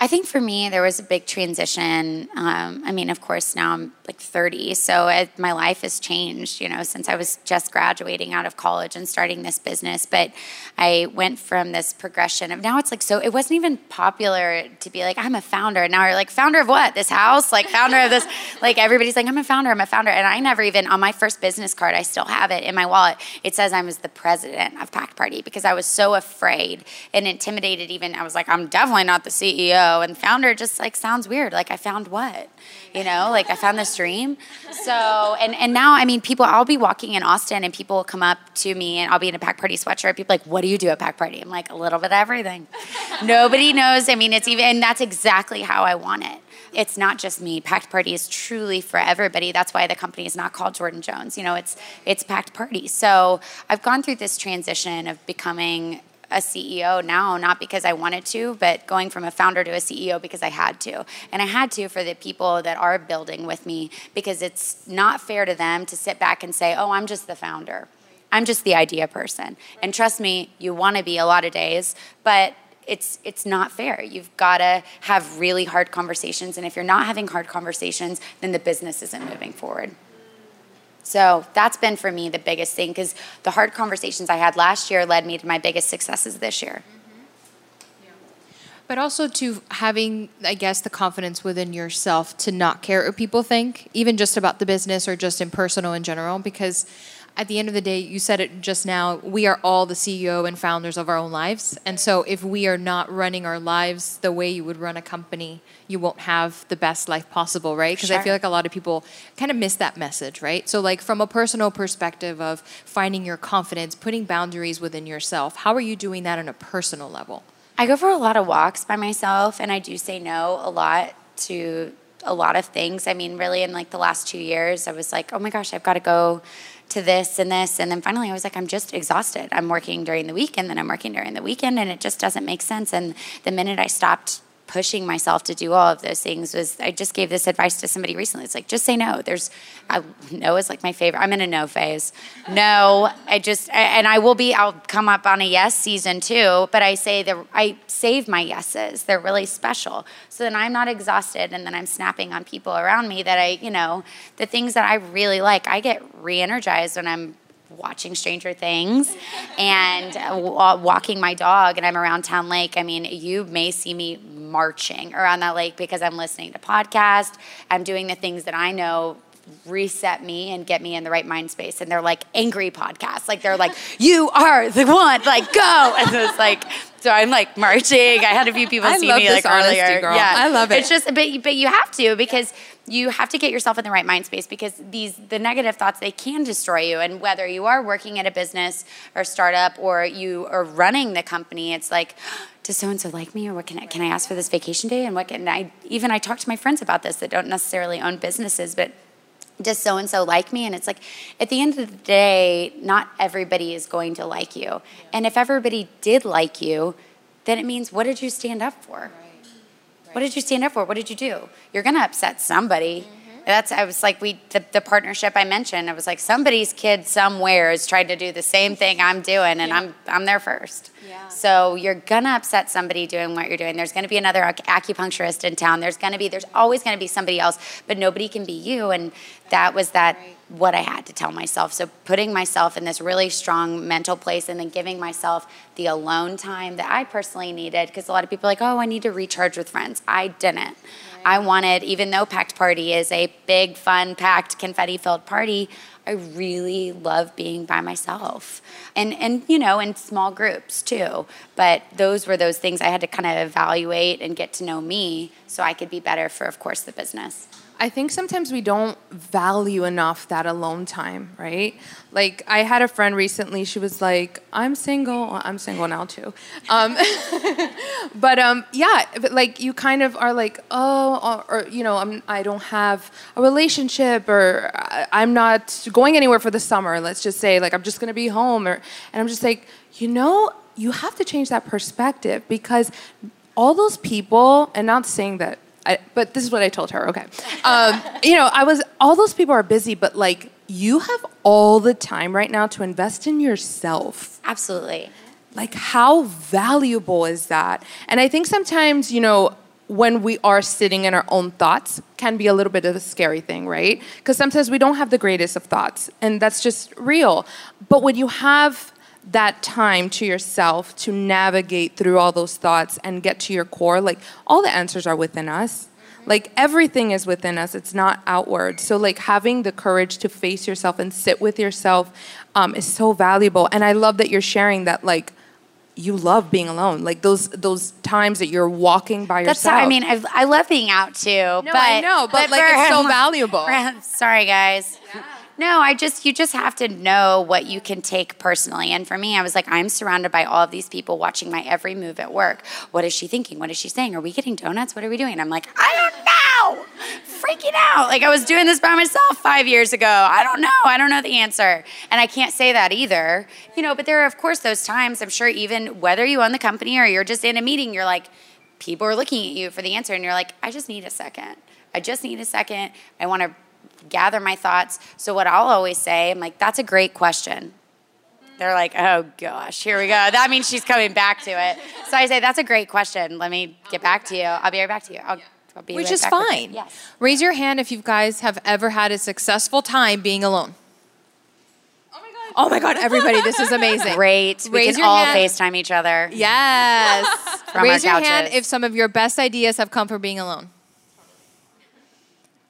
[SPEAKER 3] I think for me, there was a big transition. Um, I mean, of course, now I'm like 30, so it, my life has changed, you know, since I was just graduating out of college and starting this business. But I went from this progression of now it's like so, it wasn't even popular to be like, I'm a founder. And now you're like, founder of what? This house? Like, founder of this? Like, everybody's like, I'm a founder, I'm a founder. And I never even, on my first business card, I still have it in my wallet. It says I was the president of Packed Party because I was so afraid and intimidated, even. I was like, I'm definitely not the CEO and founder just like sounds weird. Like I found what? You know, like I found this dream. So and and now I mean people I'll be walking in Austin and people will come up to me and I'll be in a Packed Party sweatshirt. People like, what do you do at Packed Party? I'm like, a little bit of everything. Nobody knows. I mean, it's even and that's exactly how I want it it's not just me. Packed Party is truly for everybody. That's why the company is not called Jordan Jones. You know, it's it's Packed Party. So I've gone through this transition of becoming a CEO now, not because I wanted to, but going from a founder to a CEO because I had to. And I had to for the people that are building with me because it's not fair to them to sit back and say, oh, I'm just the founder. I'm just the idea person. And trust me, you want to be a lot of days, but it's it's not fair. You've got to have really hard conversations and if you're not having hard conversations, then the business isn't moving forward. So that's been for me the biggest thing because the hard conversations I had last year led me to my biggest successes this year.
[SPEAKER 4] But also to having, I guess, the confidence within yourself to not care what people think, even just about the business or just in personal in general, because at the end of the day, you said it just now, we are all the CEO and founders of our own lives. And so if we are not running our lives the way you would run a company, you won't have the best life possible, right? Because sure. I feel like a lot of people kind of miss that message, right? So, like, from a personal perspective of finding your confidence, putting boundaries within yourself, how are you doing that on a personal level?
[SPEAKER 3] I go for a lot of walks by myself, and I do say no a lot to a lot of things. I mean, really, in like the last two years, I was like, oh my gosh, I've got to go to this and this. And then finally, I was like, I'm just exhausted. I'm working during the week and then I'm working during the weekend, and it just doesn't make sense. And the minute I stopped pushing myself to do all of those things was I just gave this advice to somebody recently. It's like just say no. There's I, no is like my favorite. I'm in a no phase. No, I just and I will be. I'll come up on a yes season too. But I say that I save my yeses. They're really special. So then I'm not exhausted, and then I'm snapping on people around me that I you know the things that I really like. I get re-energized when I'm watching Stranger Things and uh, walking my dog, and I'm around Town Lake. I mean, you may see me marching around that lake because I'm listening to podcasts. I'm doing the things that I know reset me and get me in the right mind space. And they're like angry podcasts. Like they're like, you are the one, like go. And it's like, so I'm like marching. I had a few people
[SPEAKER 2] I
[SPEAKER 3] see me like earlier.
[SPEAKER 2] Girl. Yeah, I love it.
[SPEAKER 3] It's just, but but you have to because you have to get yourself in the right mind space because these the negative thoughts they can destroy you. And whether you are working at a business or startup or you are running the company, it's like does so and so like me? Or what can I, can I ask for this vacation day? And what can I even I talk to my friends about this that don't necessarily own businesses but does so and so like me? And it's like at the end of the day not everybody is going to like you. And if everybody did like you then it means what did you stand up for what did you stand up for what did you do you're going to upset somebody mm-hmm that's I was like we the, the partnership I mentioned. I was like somebody's kid somewhere is trying to do the same thing I'm doing, and I'm I'm there first. Yeah. So you're gonna upset somebody doing what you're doing. There's gonna be another acupuncturist in town. There's gonna be there's always gonna be somebody else, but nobody can be you. And that was that right. what I had to tell myself. So putting myself in this really strong mental place, and then giving myself the alone time that I personally needed, because a lot of people are like, oh, I need to recharge with friends. I didn't. I wanted, even though Packed Party is a big, fun, packed, confetti filled party, I really love being by myself. And, and, you know, in small groups too. But those were those things I had to kind of evaluate and get to know me so I could be better for, of course, the business.
[SPEAKER 2] I think sometimes we don't value enough that alone time, right? Like I had a friend recently. She was like, "I'm single. I'm single now too." Um, but um, yeah, but like you kind of are like, "Oh," or, or you know, I'm I don't have a relationship, or I'm not going anywhere for the summer. Let's just say, like, I'm just gonna be home, or and I'm just like, you know, you have to change that perspective because all those people, and not saying that I, but this is what I told her. Okay, um, you know, I was all those people are busy, but like you have all the time right now to invest in yourself.
[SPEAKER 3] Absolutely.
[SPEAKER 2] Like how valuable is that? And I think sometimes you know when we are sitting in our own thoughts can be a little bit of a scary thing, right? Because sometimes we don't have the greatest of thoughts, and that's just real. But when you have that time to yourself to navigate through all those thoughts and get to your core, like all the answers are within us. Like everything is within us, it's not outward. So, like having the courage to face yourself and sit with yourself um, is so valuable. And I love that you're sharing that, like, you love being alone. Like those those times that you're walking by yourself. That's.
[SPEAKER 3] I mean, I, I love being out too.
[SPEAKER 2] no,
[SPEAKER 3] but,
[SPEAKER 2] I know, but, like it's so valuable.
[SPEAKER 3] Sorry, guys. No, I just you just have to know what you can take personally. And for me, I was like, I'm surrounded by all of these people watching my every move at work. What is she thinking? What is she saying? Are we getting donuts? What are we doing? And I'm like, I don't know. Freaking out. Like I was doing this by myself five years ago. I don't know. I don't know the answer. And I can't say that either. You know, but there are of course those times, I'm sure even whether you own the company or you're just in a meeting, you're like, people are looking at you for the answer, and you're like, I just need a second. I just need a second. I want to gather my thoughts. So, what I'll always say, I'm like, that's a great question. They're like, oh gosh, here we go. That means she's coming back to it. So I say, that's a great question. Let me get back to you. I'll be right back to you. I'll, I'll be
[SPEAKER 4] Which
[SPEAKER 3] right
[SPEAKER 4] is
[SPEAKER 3] back with you.
[SPEAKER 4] fine.
[SPEAKER 3] Yes.
[SPEAKER 4] Raise your hand if you guys have ever had a successful time being alone. Oh my God, Oh my god, everybody, this is amazing.
[SPEAKER 3] Great. We
[SPEAKER 4] Raise
[SPEAKER 3] can
[SPEAKER 4] your
[SPEAKER 3] all
[SPEAKER 4] hand.
[SPEAKER 3] FaceTime each other.
[SPEAKER 4] Yes.
[SPEAKER 3] From
[SPEAKER 4] Raise
[SPEAKER 3] our
[SPEAKER 4] your hand if some of your best ideas have come from being alone.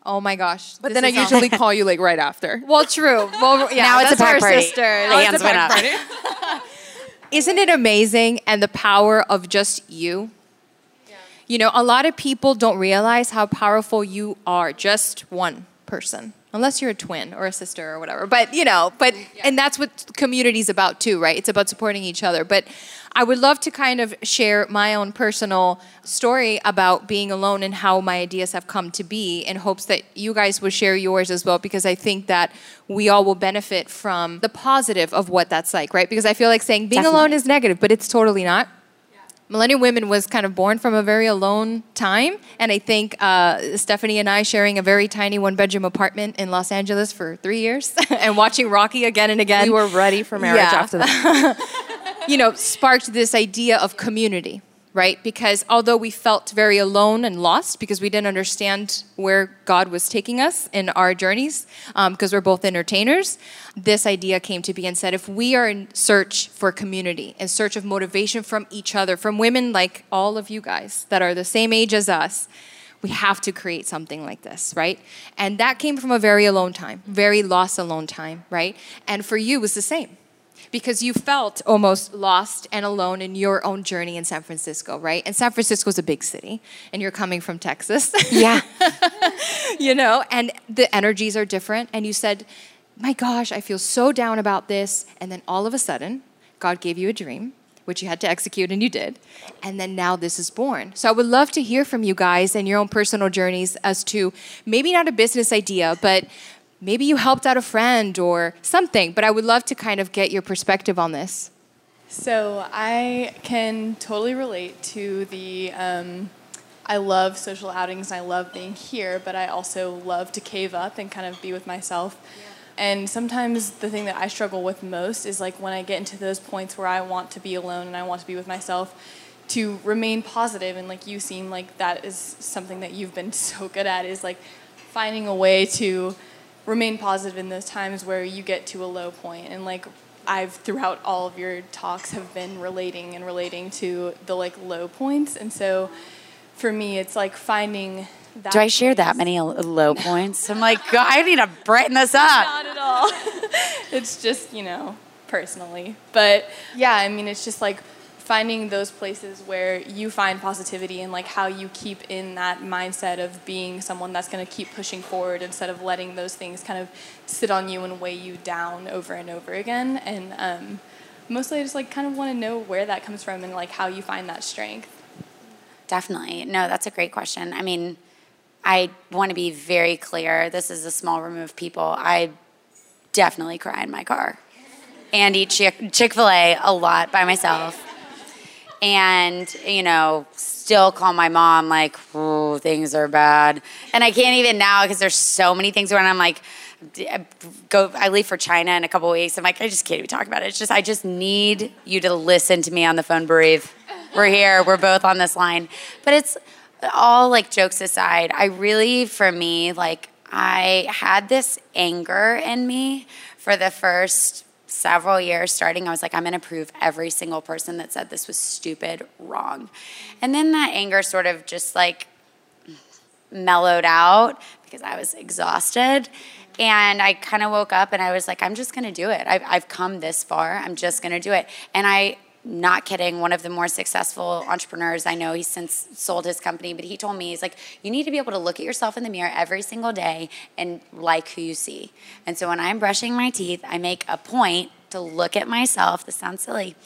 [SPEAKER 4] Oh my gosh.
[SPEAKER 2] But then I usually call you like right after.
[SPEAKER 4] Well, true. Well, yeah,
[SPEAKER 3] Now it's a
[SPEAKER 4] that's Packed
[SPEAKER 3] Party.
[SPEAKER 4] sister.
[SPEAKER 3] The
[SPEAKER 4] Now
[SPEAKER 3] hands went up.
[SPEAKER 4] Isn't it amazing and the power of just you? Yeah. You know, a lot of people don't realize how powerful you are, just one person. Unless you're a twin or a sister or whatever. But, you know, but and that's what community's about too, right? It's about supporting each other. But I would love to kind of share my own personal story about being alone and how my ideas have come to be in hopes that you guys will share yours as well because I think that we all will benefit from the positive of what that's like, right? Because I feel like saying being alone is negative, but it's totally not. Millennial Women was kind of born from a very alone time. And I think uh, Stephanie and I sharing a very tiny one bedroom apartment in Los Angeles for three years and watching Rocky again and again.
[SPEAKER 2] We were ready for marriage
[SPEAKER 4] Yeah.
[SPEAKER 2] after that.
[SPEAKER 4] you know, sparked this idea of community, right? Because although we felt very alone and lost because we didn't understand where God was taking us in our journeys, um, because we're both entertainers, this idea came to be and said if we are in search for community, in search of motivation from each other, from women like all of you guys that are the same age as us, we have to create something like this, right? And that came from a very alone time, very lost alone time, right? And for you, it was the same because you felt almost lost and alone in your own journey in San Francisco, right? And San Francisco is a big city, and you're coming from Texas.
[SPEAKER 3] Yeah.
[SPEAKER 4] you know, and the energies are different. And you said, My gosh, I feel so down about this. And then all of a sudden, God gave you a dream, which you had to execute, and you did. And then now this is born. So I would love to hear from you guys and your own personal journeys as to maybe not a business idea, but maybe you helped out a friend or something. But I would love to kind of get your perspective on this.
[SPEAKER 8] So I can totally relate to the. Um, I love social outings and I love being here, but I also love to cave up and kind of be with myself. And sometimes the thing that I struggle with most is like when I get into those points where I want to be alone and I want to be with myself, to remain positive and like you seem like that is something that you've been so good at is like finding a way to remain positive in those times where you get to a low point. And like I've throughout all of your talks have been relating and relating to the like low points. And so for me it's like finding that
[SPEAKER 3] Do I share that many low points? I'm like, God, I need to brighten this up.
[SPEAKER 8] not at all. It's just you know personally. But yeah i mean it's just like finding those places where you find positivity and like how you keep in that mindset of being someone that's going to keep pushing forward instead of letting those things kind of sit on you and weigh you down over and over again and um, mostly i just like kind of want to know where that comes from and like how you find that strength
[SPEAKER 3] Definitely. No, that's a great question. I mean, I want to be very clear. This is a small room of people. I definitely cry in my car and eat Chick fil A a lot by myself. And, you know, still call my mom like, things are bad. And I can't even now because there's so many things on. I'm like, I go I leave for China in a couple weeks. I'm like, I just can't even talk about it. It's just I just need you to listen to me on the phone, breathe. We're here. We're both on this line. But it's all like jokes aside, I really, for me, like I had this anger in me for the first several years starting. I was like, I'm going to prove every single person that said this was stupid wrong. And then that anger sort of just like mellowed out because I was exhausted. And I kind of woke up and I was like, I'm just going to do it. I've, I've come this far. I'm just going to do it. And I, not kidding, one of the more successful entrepreneurs I know, he's since sold his company, but he told me, he's like, you need to be able to look at yourself in the mirror every single day and like who you see. And so when I'm brushing my teeth, I make a point to look at myself, this sounds silly,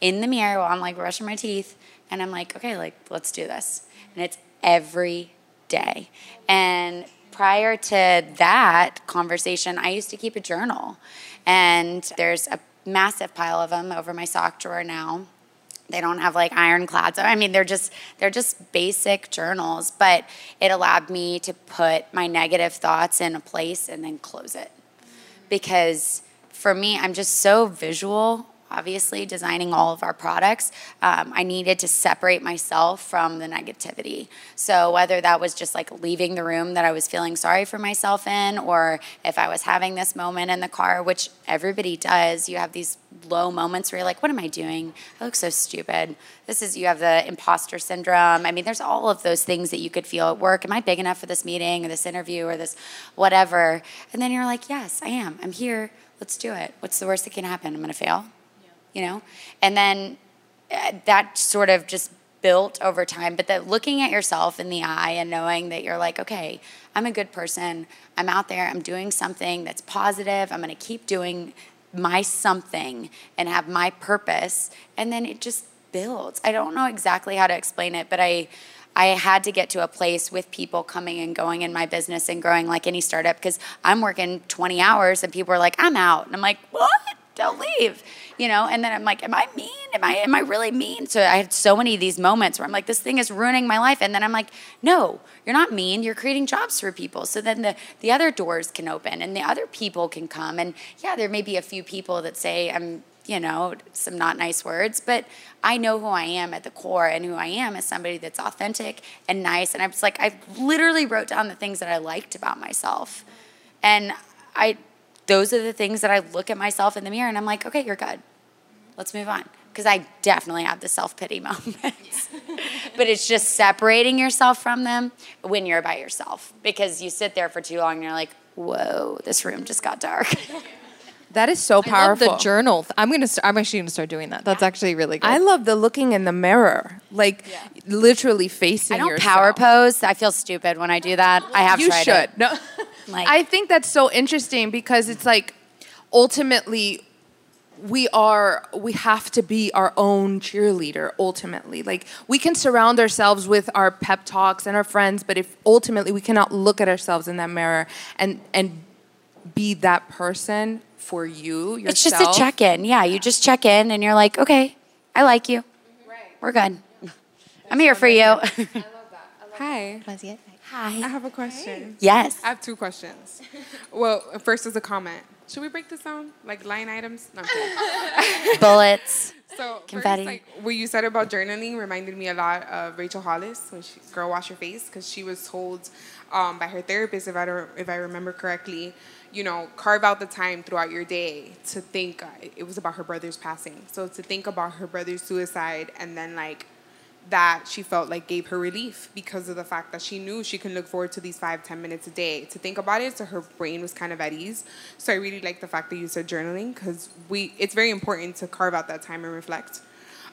[SPEAKER 3] in the mirror while I'm like brushing my teeth. And I'm like, okay, like, let's do this. And it's every day. And prior to that conversation, I used to keep a journal. And there's a massive pile of them over my sock drawer now. They don't have like ironclads. I mean, they're just they're just basic journals, but it allowed me to put my negative thoughts in a place and then close it. Because for me, I'm just so visual obviously designing all of our products, um, I needed to separate myself from the negativity. So whether that was just like leaving the room that I was feeling sorry for myself in, or if I was having this moment in the car, which everybody does, you have these low moments where you're like, what am I doing? I look so stupid. This is, you have the imposter syndrome. I mean, there's all of those things that you could feel at work. Am I big enough for this meeting or this interview or this whatever? And then you're like, yes, I am. I'm here. Let's do it. What's the worst that can happen? I'm going to fail you know? And then uh, that sort of just built over time. But that looking at yourself in the eye and knowing that you're like, okay, I'm a good person. I'm out there. I'm doing something that's positive. I'm going to keep doing my something and have my purpose. And then it just builds. I don't know exactly how to explain it, but I. I had to get to a place with people coming and going in my business and growing like any startup because I'm working 20 hours and people are like, I'm out. And I'm like, what? Don't leave you know? And then i'm like am i mean? Am i am i really mean? So i had so many of these moments where i'm like this thing is ruining my life. And then i'm like no you're not mean. You're creating jobs for people. So then the the other doors can open and the other people can come. And yeah there may be a few people that say i'm you know some not nice words but i know who i am at the core and who i am is somebody that's authentic and nice. And i was like i literally wrote down the things that i liked about myself. And i those are the things that I look at myself in the mirror and I'm like, okay, you're good. Let's move on. Because I definitely have the self pity moments. but it's just separating yourself from them when you're by yourself. Because you sit there for too long and you're like, whoa, this room just got dark.
[SPEAKER 2] That is so powerful.
[SPEAKER 4] I love the journal. I'm gonna. St- I'm actually gonna start doing that. That's actually really good.
[SPEAKER 2] I love the looking in the mirror, like yeah. literally facing.
[SPEAKER 3] I don't
[SPEAKER 2] yourself.
[SPEAKER 3] power pose. I feel stupid when I do that. I have
[SPEAKER 2] you
[SPEAKER 3] tried
[SPEAKER 2] should.
[SPEAKER 3] it.
[SPEAKER 2] No, like I think that's so interesting because it's like ultimately we are we have to be our own cheerleader ultimately like we can surround ourselves with our pep talks and our friends but if ultimately we cannot look at ourselves in that mirror and and be that person for you yourself.
[SPEAKER 3] it's just a check-in. Yeah you just check in and you're like okay i like you. Right. we're good. I'm here for you. I love that.
[SPEAKER 9] hi.
[SPEAKER 3] Hi.
[SPEAKER 9] I have a question.
[SPEAKER 3] Yes.
[SPEAKER 9] I have two questions. Well first is a comment. Should we break this down? Like line items? No,
[SPEAKER 3] Bullets. Confetti.
[SPEAKER 9] First, like what you said about journaling reminded me a lot of Rachel Hollis when she girl wash your face because she was told um, by her therapist if I don't, if I remember correctly, you know, carve out the time throughout your day to think. Uh, it was about her brother's passing, so to think about her brother's suicide and then like that she felt like gave her relief because of the fact that she knew she can look forward to these five ten minutes a day to think about it so her brain was kind of at ease so i really like the fact that you said journaling because we it's very important to carve out that time and reflect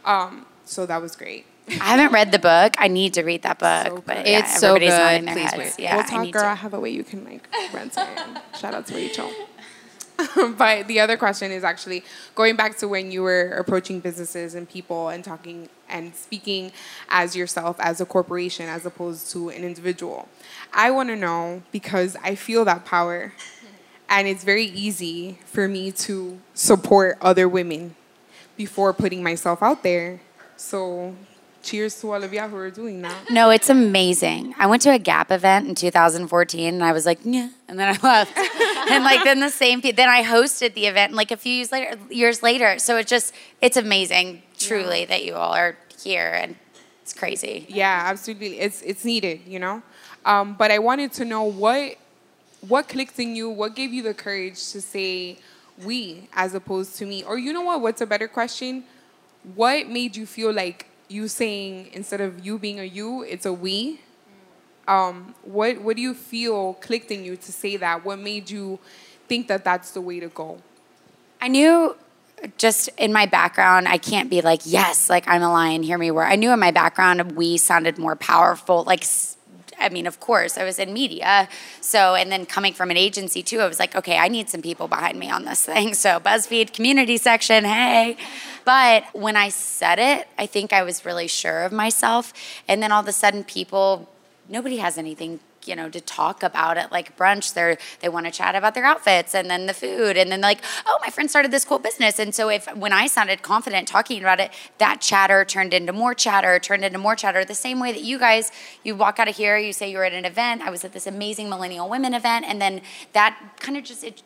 [SPEAKER 9] um, so that was great
[SPEAKER 3] I haven't read the book. I need to read that book, so but yeah,
[SPEAKER 4] it's so good.
[SPEAKER 3] Please
[SPEAKER 9] wait. Yeah, we'll talk, girl. To. I have a way you can like rent it. Shout out to Rachel. but the other question is actually going back to when you were approaching businesses and people and talking and speaking as yourself as a corporation as opposed to an individual. I want to know because I feel that power and it's very easy for me to support other women before putting myself out there. So cheers to all of y'all who are doing that.
[SPEAKER 3] No, it's amazing. I went to a Gap event in 2014 and I was like, yeah, and then I left. And like then the same then I hosted the event like a few years later years later. So it's just it's amazing truly yeah. that you all are here and It's crazy.
[SPEAKER 9] Yeah, absolutely. It's it's needed, you know. Um, but I wanted to know what what clicked in you. What gave you the courage to say we as opposed to me? Or you know what? What's a better question? What made you feel like you saying instead of you being a you, it's a we? Um, what what do you feel clicked in you to say that? What made you think that that's the way to go?
[SPEAKER 3] I knew just in my background, I can't be like, yes, like I'm a lion, hear me roar. I knew in my background, we sounded more powerful. Like, I mean, of course, I was in media. So, and then coming from an agency too, I was like, okay, I need some people behind me on this thing. So, BuzzFeed community section, hey. But when I said it, I think I was really sure of myself. And then all of a sudden, people, nobody has anything you know to talk about at like brunch. They're they want to chat about their outfits and then the food and then like oh my friend started this cool business. And so if when i sounded confident talking about it that chatter turned into more chatter turned into more chatter. The same way that you guys you walk out of here you say you were at an event. I was at this amazing millennial women event. And then that kind of just it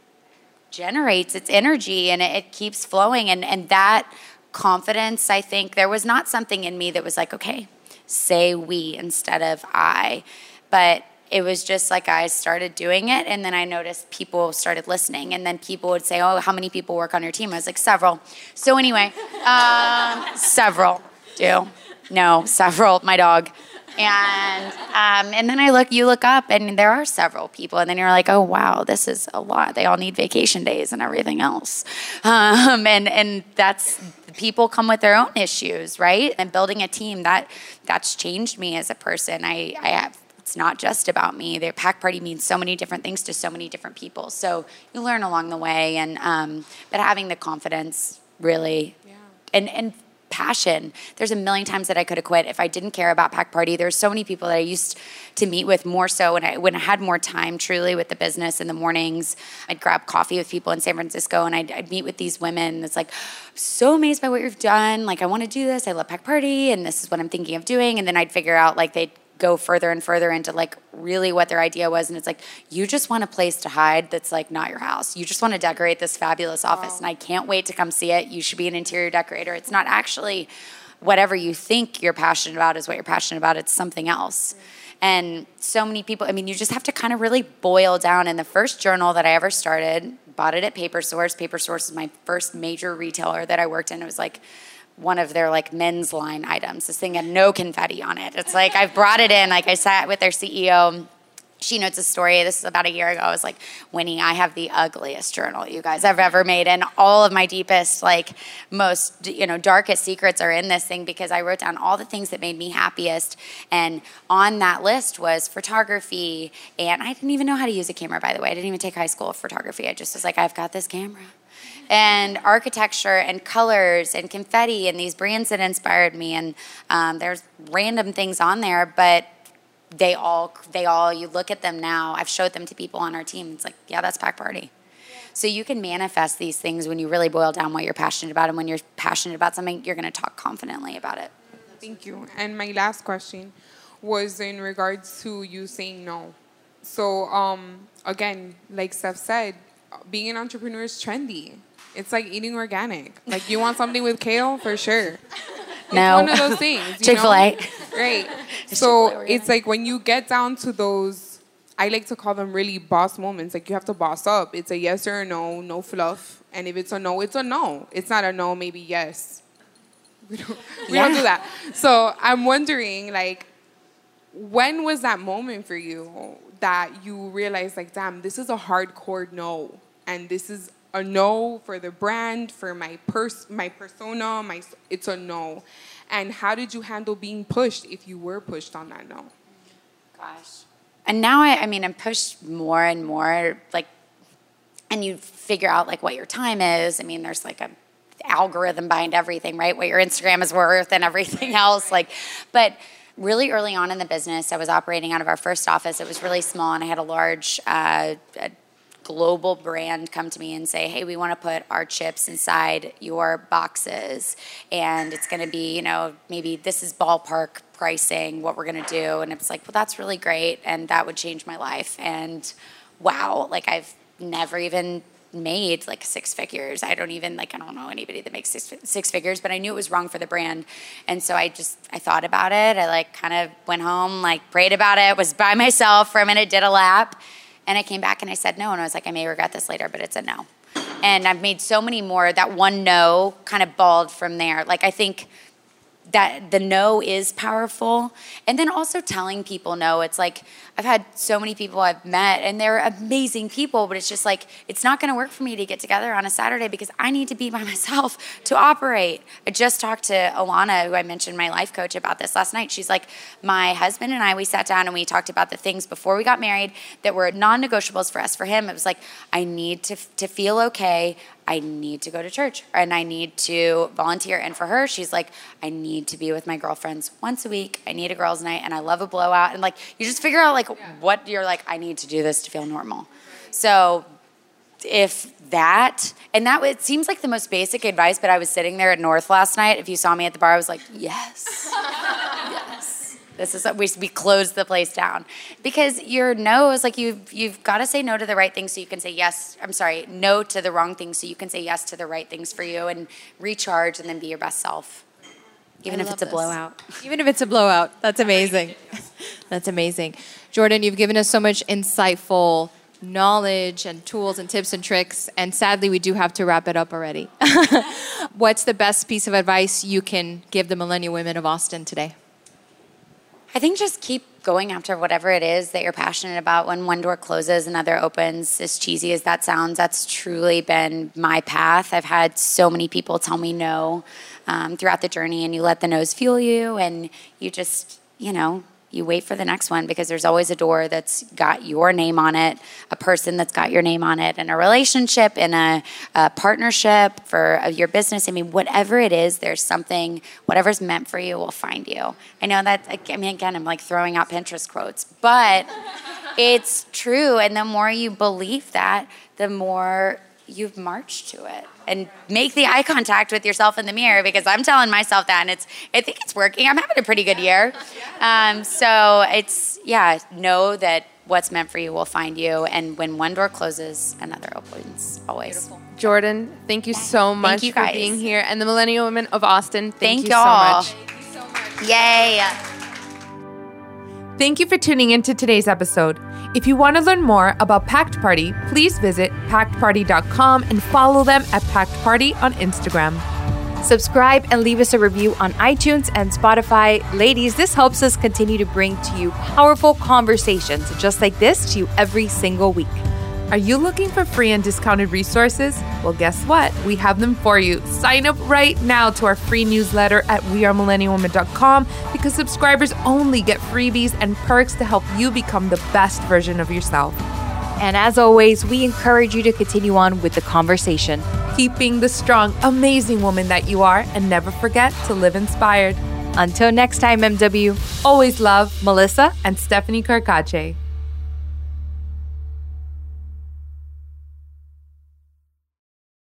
[SPEAKER 3] generates its energy and it, it keeps flowing. And and that confidence i think there was not something in me that was like okay say we instead of i but it was just like I started doing it, and then I noticed people started listening, and then people would say, "Oh, how many people work on your team?" I was like, "Several." So anyway, um, several do. No, several. My dog. And um, and then I look, you look up, and there are several people, and then you're like, oh wow, this is a lot. They all need vacation days and everything else, um, and and that's people come with their own issues, right? And building a team that that's changed me as a person. I I have it's not just about me. The Packed Party means so many different things to so many different people. So you learn along the way, and um, but having the confidence really, yeah. and and passion. There's a million times that I could have quit if I didn't care about Packed Party. There's so many people that I used to meet with more so when I when I had more time truly with the business in the mornings. I'd grab coffee with people in San Francisco and I'd, I'd meet with these women. It's like so amazed by what you've done. Like I want to do this. I love Packed Party and this is what I'm thinking of doing. And then I'd figure out like they'd go further and further into like really what their idea was and it's like you just want a place to hide that's like not your house. You just want to decorate this fabulous office wow. and i can't wait to come see it. You should be an interior decorator. It's not actually whatever you think you're passionate about is what you're passionate about it's something else. Mm. And so many people i mean you just have to kind of really boil down in the first journal that i ever started bought it at paper source. Paper source is my first major retailer that i worked in. It was like one of their like men's line items. This thing had no confetti on it. It's like I've brought it in. Like I sat with their CEO. She notes a story. This is about a year ago. I was like, Winnie, I have the ugliest journal you guys have ever made. And all of my deepest, like most, you know, darkest secrets are in this thing because I wrote down all the things that made me happiest. And on that list was photography. And I didn't even know how to use a camera, by the way. I didn't even take high school photography. I just was like, I've got this camera and architecture and colors and confetti and these brands that inspired me. And um, there's random things on there, but they all they all you look at them now. I've showed them to people on our team. It's like, yeah, that's Packed Party. So you can manifest these things when you really boil down what you're passionate about, and when you're passionate about something, you're going to talk confidently about it.
[SPEAKER 9] Thank you. And my last question was in regards to you saying no. So um, again, like Steph said, being an entrepreneur is trendy. It's like eating organic. Like you want something with kale for sure.
[SPEAKER 3] No.
[SPEAKER 9] It's one of those things.
[SPEAKER 3] Chick Fil A.
[SPEAKER 9] Right. so it's like when you get down to those, I like to call them really boss moments. Like you have to boss up. It's a yes or a no, no fluff. And if it's a no, it's a no. It's not a no, maybe yes. We don't, we yeah. don't do that. So I'm wondering, like, when was that moment for you that you realized, like, damn, this is a hardcore no, and this is a no for the brand, for my pers- my persona, my it's a no. And how did you handle being pushed if you were pushed on that no?
[SPEAKER 3] Gosh. And now I, I mean I'm pushed more and more like and you figure out like what your time is. I mean there's like a algorithm behind everything, right? What your Instagram is worth and everything else like but really early on in the business, I was operating out of our first office. It was really small, and I had a large uh, global brand come to me and say, hey, we want to put our chips inside your boxes. And it's going to be, you know, maybe this is ballpark pricing, what we're going to do. And it's like, well, that's really great. And that would change my life. And wow, like I've never even made like six figures. I don't even like I don't know anybody that makes six, six figures, but I knew it was wrong for the brand, and so I just I thought about it. I like kind of went home, like prayed about it, was by myself for a minute, did a lap, and I came back and I said no, and I was like I may regret this later, but it's a no. And I've made so many more. That one no kind of balled from there. Like I think that the no is powerful. And then also telling people no. It's like I've had so many people I've met and they're amazing people, but it's just like it's not going to work for me to get together on a Saturday because I need to be by myself to operate. I just talked to Alana, who I mentioned my life coach about this last night. She's like, "My husband and I we sat down and we talked about the things before we got married that were non-negotiables for us. For him, it was like I need to to feel okay. I need to go to church and I need to volunteer. And for her, she's like, I need to be with my girlfriends once a week. I need a girls' night and I love a blowout. And like, you just figure out like what you're like, I need to do this to feel normal. So if that, and that it seems like the most basic advice, but I was sitting there at North last night. If you saw me at the bar, I was like, yes, yes. This is we we close the place down because your no is like you've you've got to say no to the right things so you can say yes. I'm sorry, no to the wrong things so you can say yes to the right things for you and recharge and then be your best self. Even
[SPEAKER 4] I
[SPEAKER 3] if it's a
[SPEAKER 4] this.
[SPEAKER 3] blowout.
[SPEAKER 4] Even if it's a blowout. That's amazing. That's amazing. Jordan, you've given us so much insightful knowledge and tools and tips and tricks. And sadly, we do have to wrap it up already. What's the best piece of advice you can give the millennial women of Austin today?
[SPEAKER 3] I think just keep going after whatever it is that you're passionate about. When one door closes, another opens. As cheesy as that sounds, that's truly been my path. I've had so many people tell me no um, throughout the journey, and you let the no's fuel you, and you just, you know, you wait for the next one because there's always a door that's got your name on it, a person that's got your name on it, and a relationship, and a, a partnership for uh, your business. I mean, whatever it is, there's something, whatever's meant for you will find you. I know that, I mean, again, I'm like throwing out Pinterest quotes, but it's true. And the more you believe that, the more you've marched to it and make the eye contact with yourself in the mirror because I'm telling myself that and it's I think it's working. I'm having a pretty good year. Um, so it's yeah, know that what's meant for you will find you and when one door closes, another opens always.
[SPEAKER 2] Beautiful. Jordan, thank you so much
[SPEAKER 3] you
[SPEAKER 2] for being here and the Millennial Women of Austin. Thank,
[SPEAKER 3] Thank
[SPEAKER 2] you
[SPEAKER 3] y'all.
[SPEAKER 2] so much.
[SPEAKER 3] Thank you so much. Yay.
[SPEAKER 2] Thank you for tuning in to today's episode. If you want to learn more about Packed Party, please visit packedparty.com and follow them at Packed Party on Instagram.
[SPEAKER 1] Subscribe and leave us a review on iTunes and Spotify. Ladies, this helps us continue to bring to you powerful conversations just like this to you every single week.
[SPEAKER 2] Are you looking for free and discounted resources? Well, guess what? We have them for you. Sign up right now to our free newsletter at wearemillennialwomen.com because subscribers only get freebies and perks to help you become the best version of yourself.
[SPEAKER 1] And as always, we encourage you to continue on with the conversation.
[SPEAKER 2] Keeping the strong, amazing woman that you are, and never forget to live inspired.
[SPEAKER 1] Until next time, MW,
[SPEAKER 2] Always love
[SPEAKER 1] Melissa,
[SPEAKER 2] and Stephanie Carcache.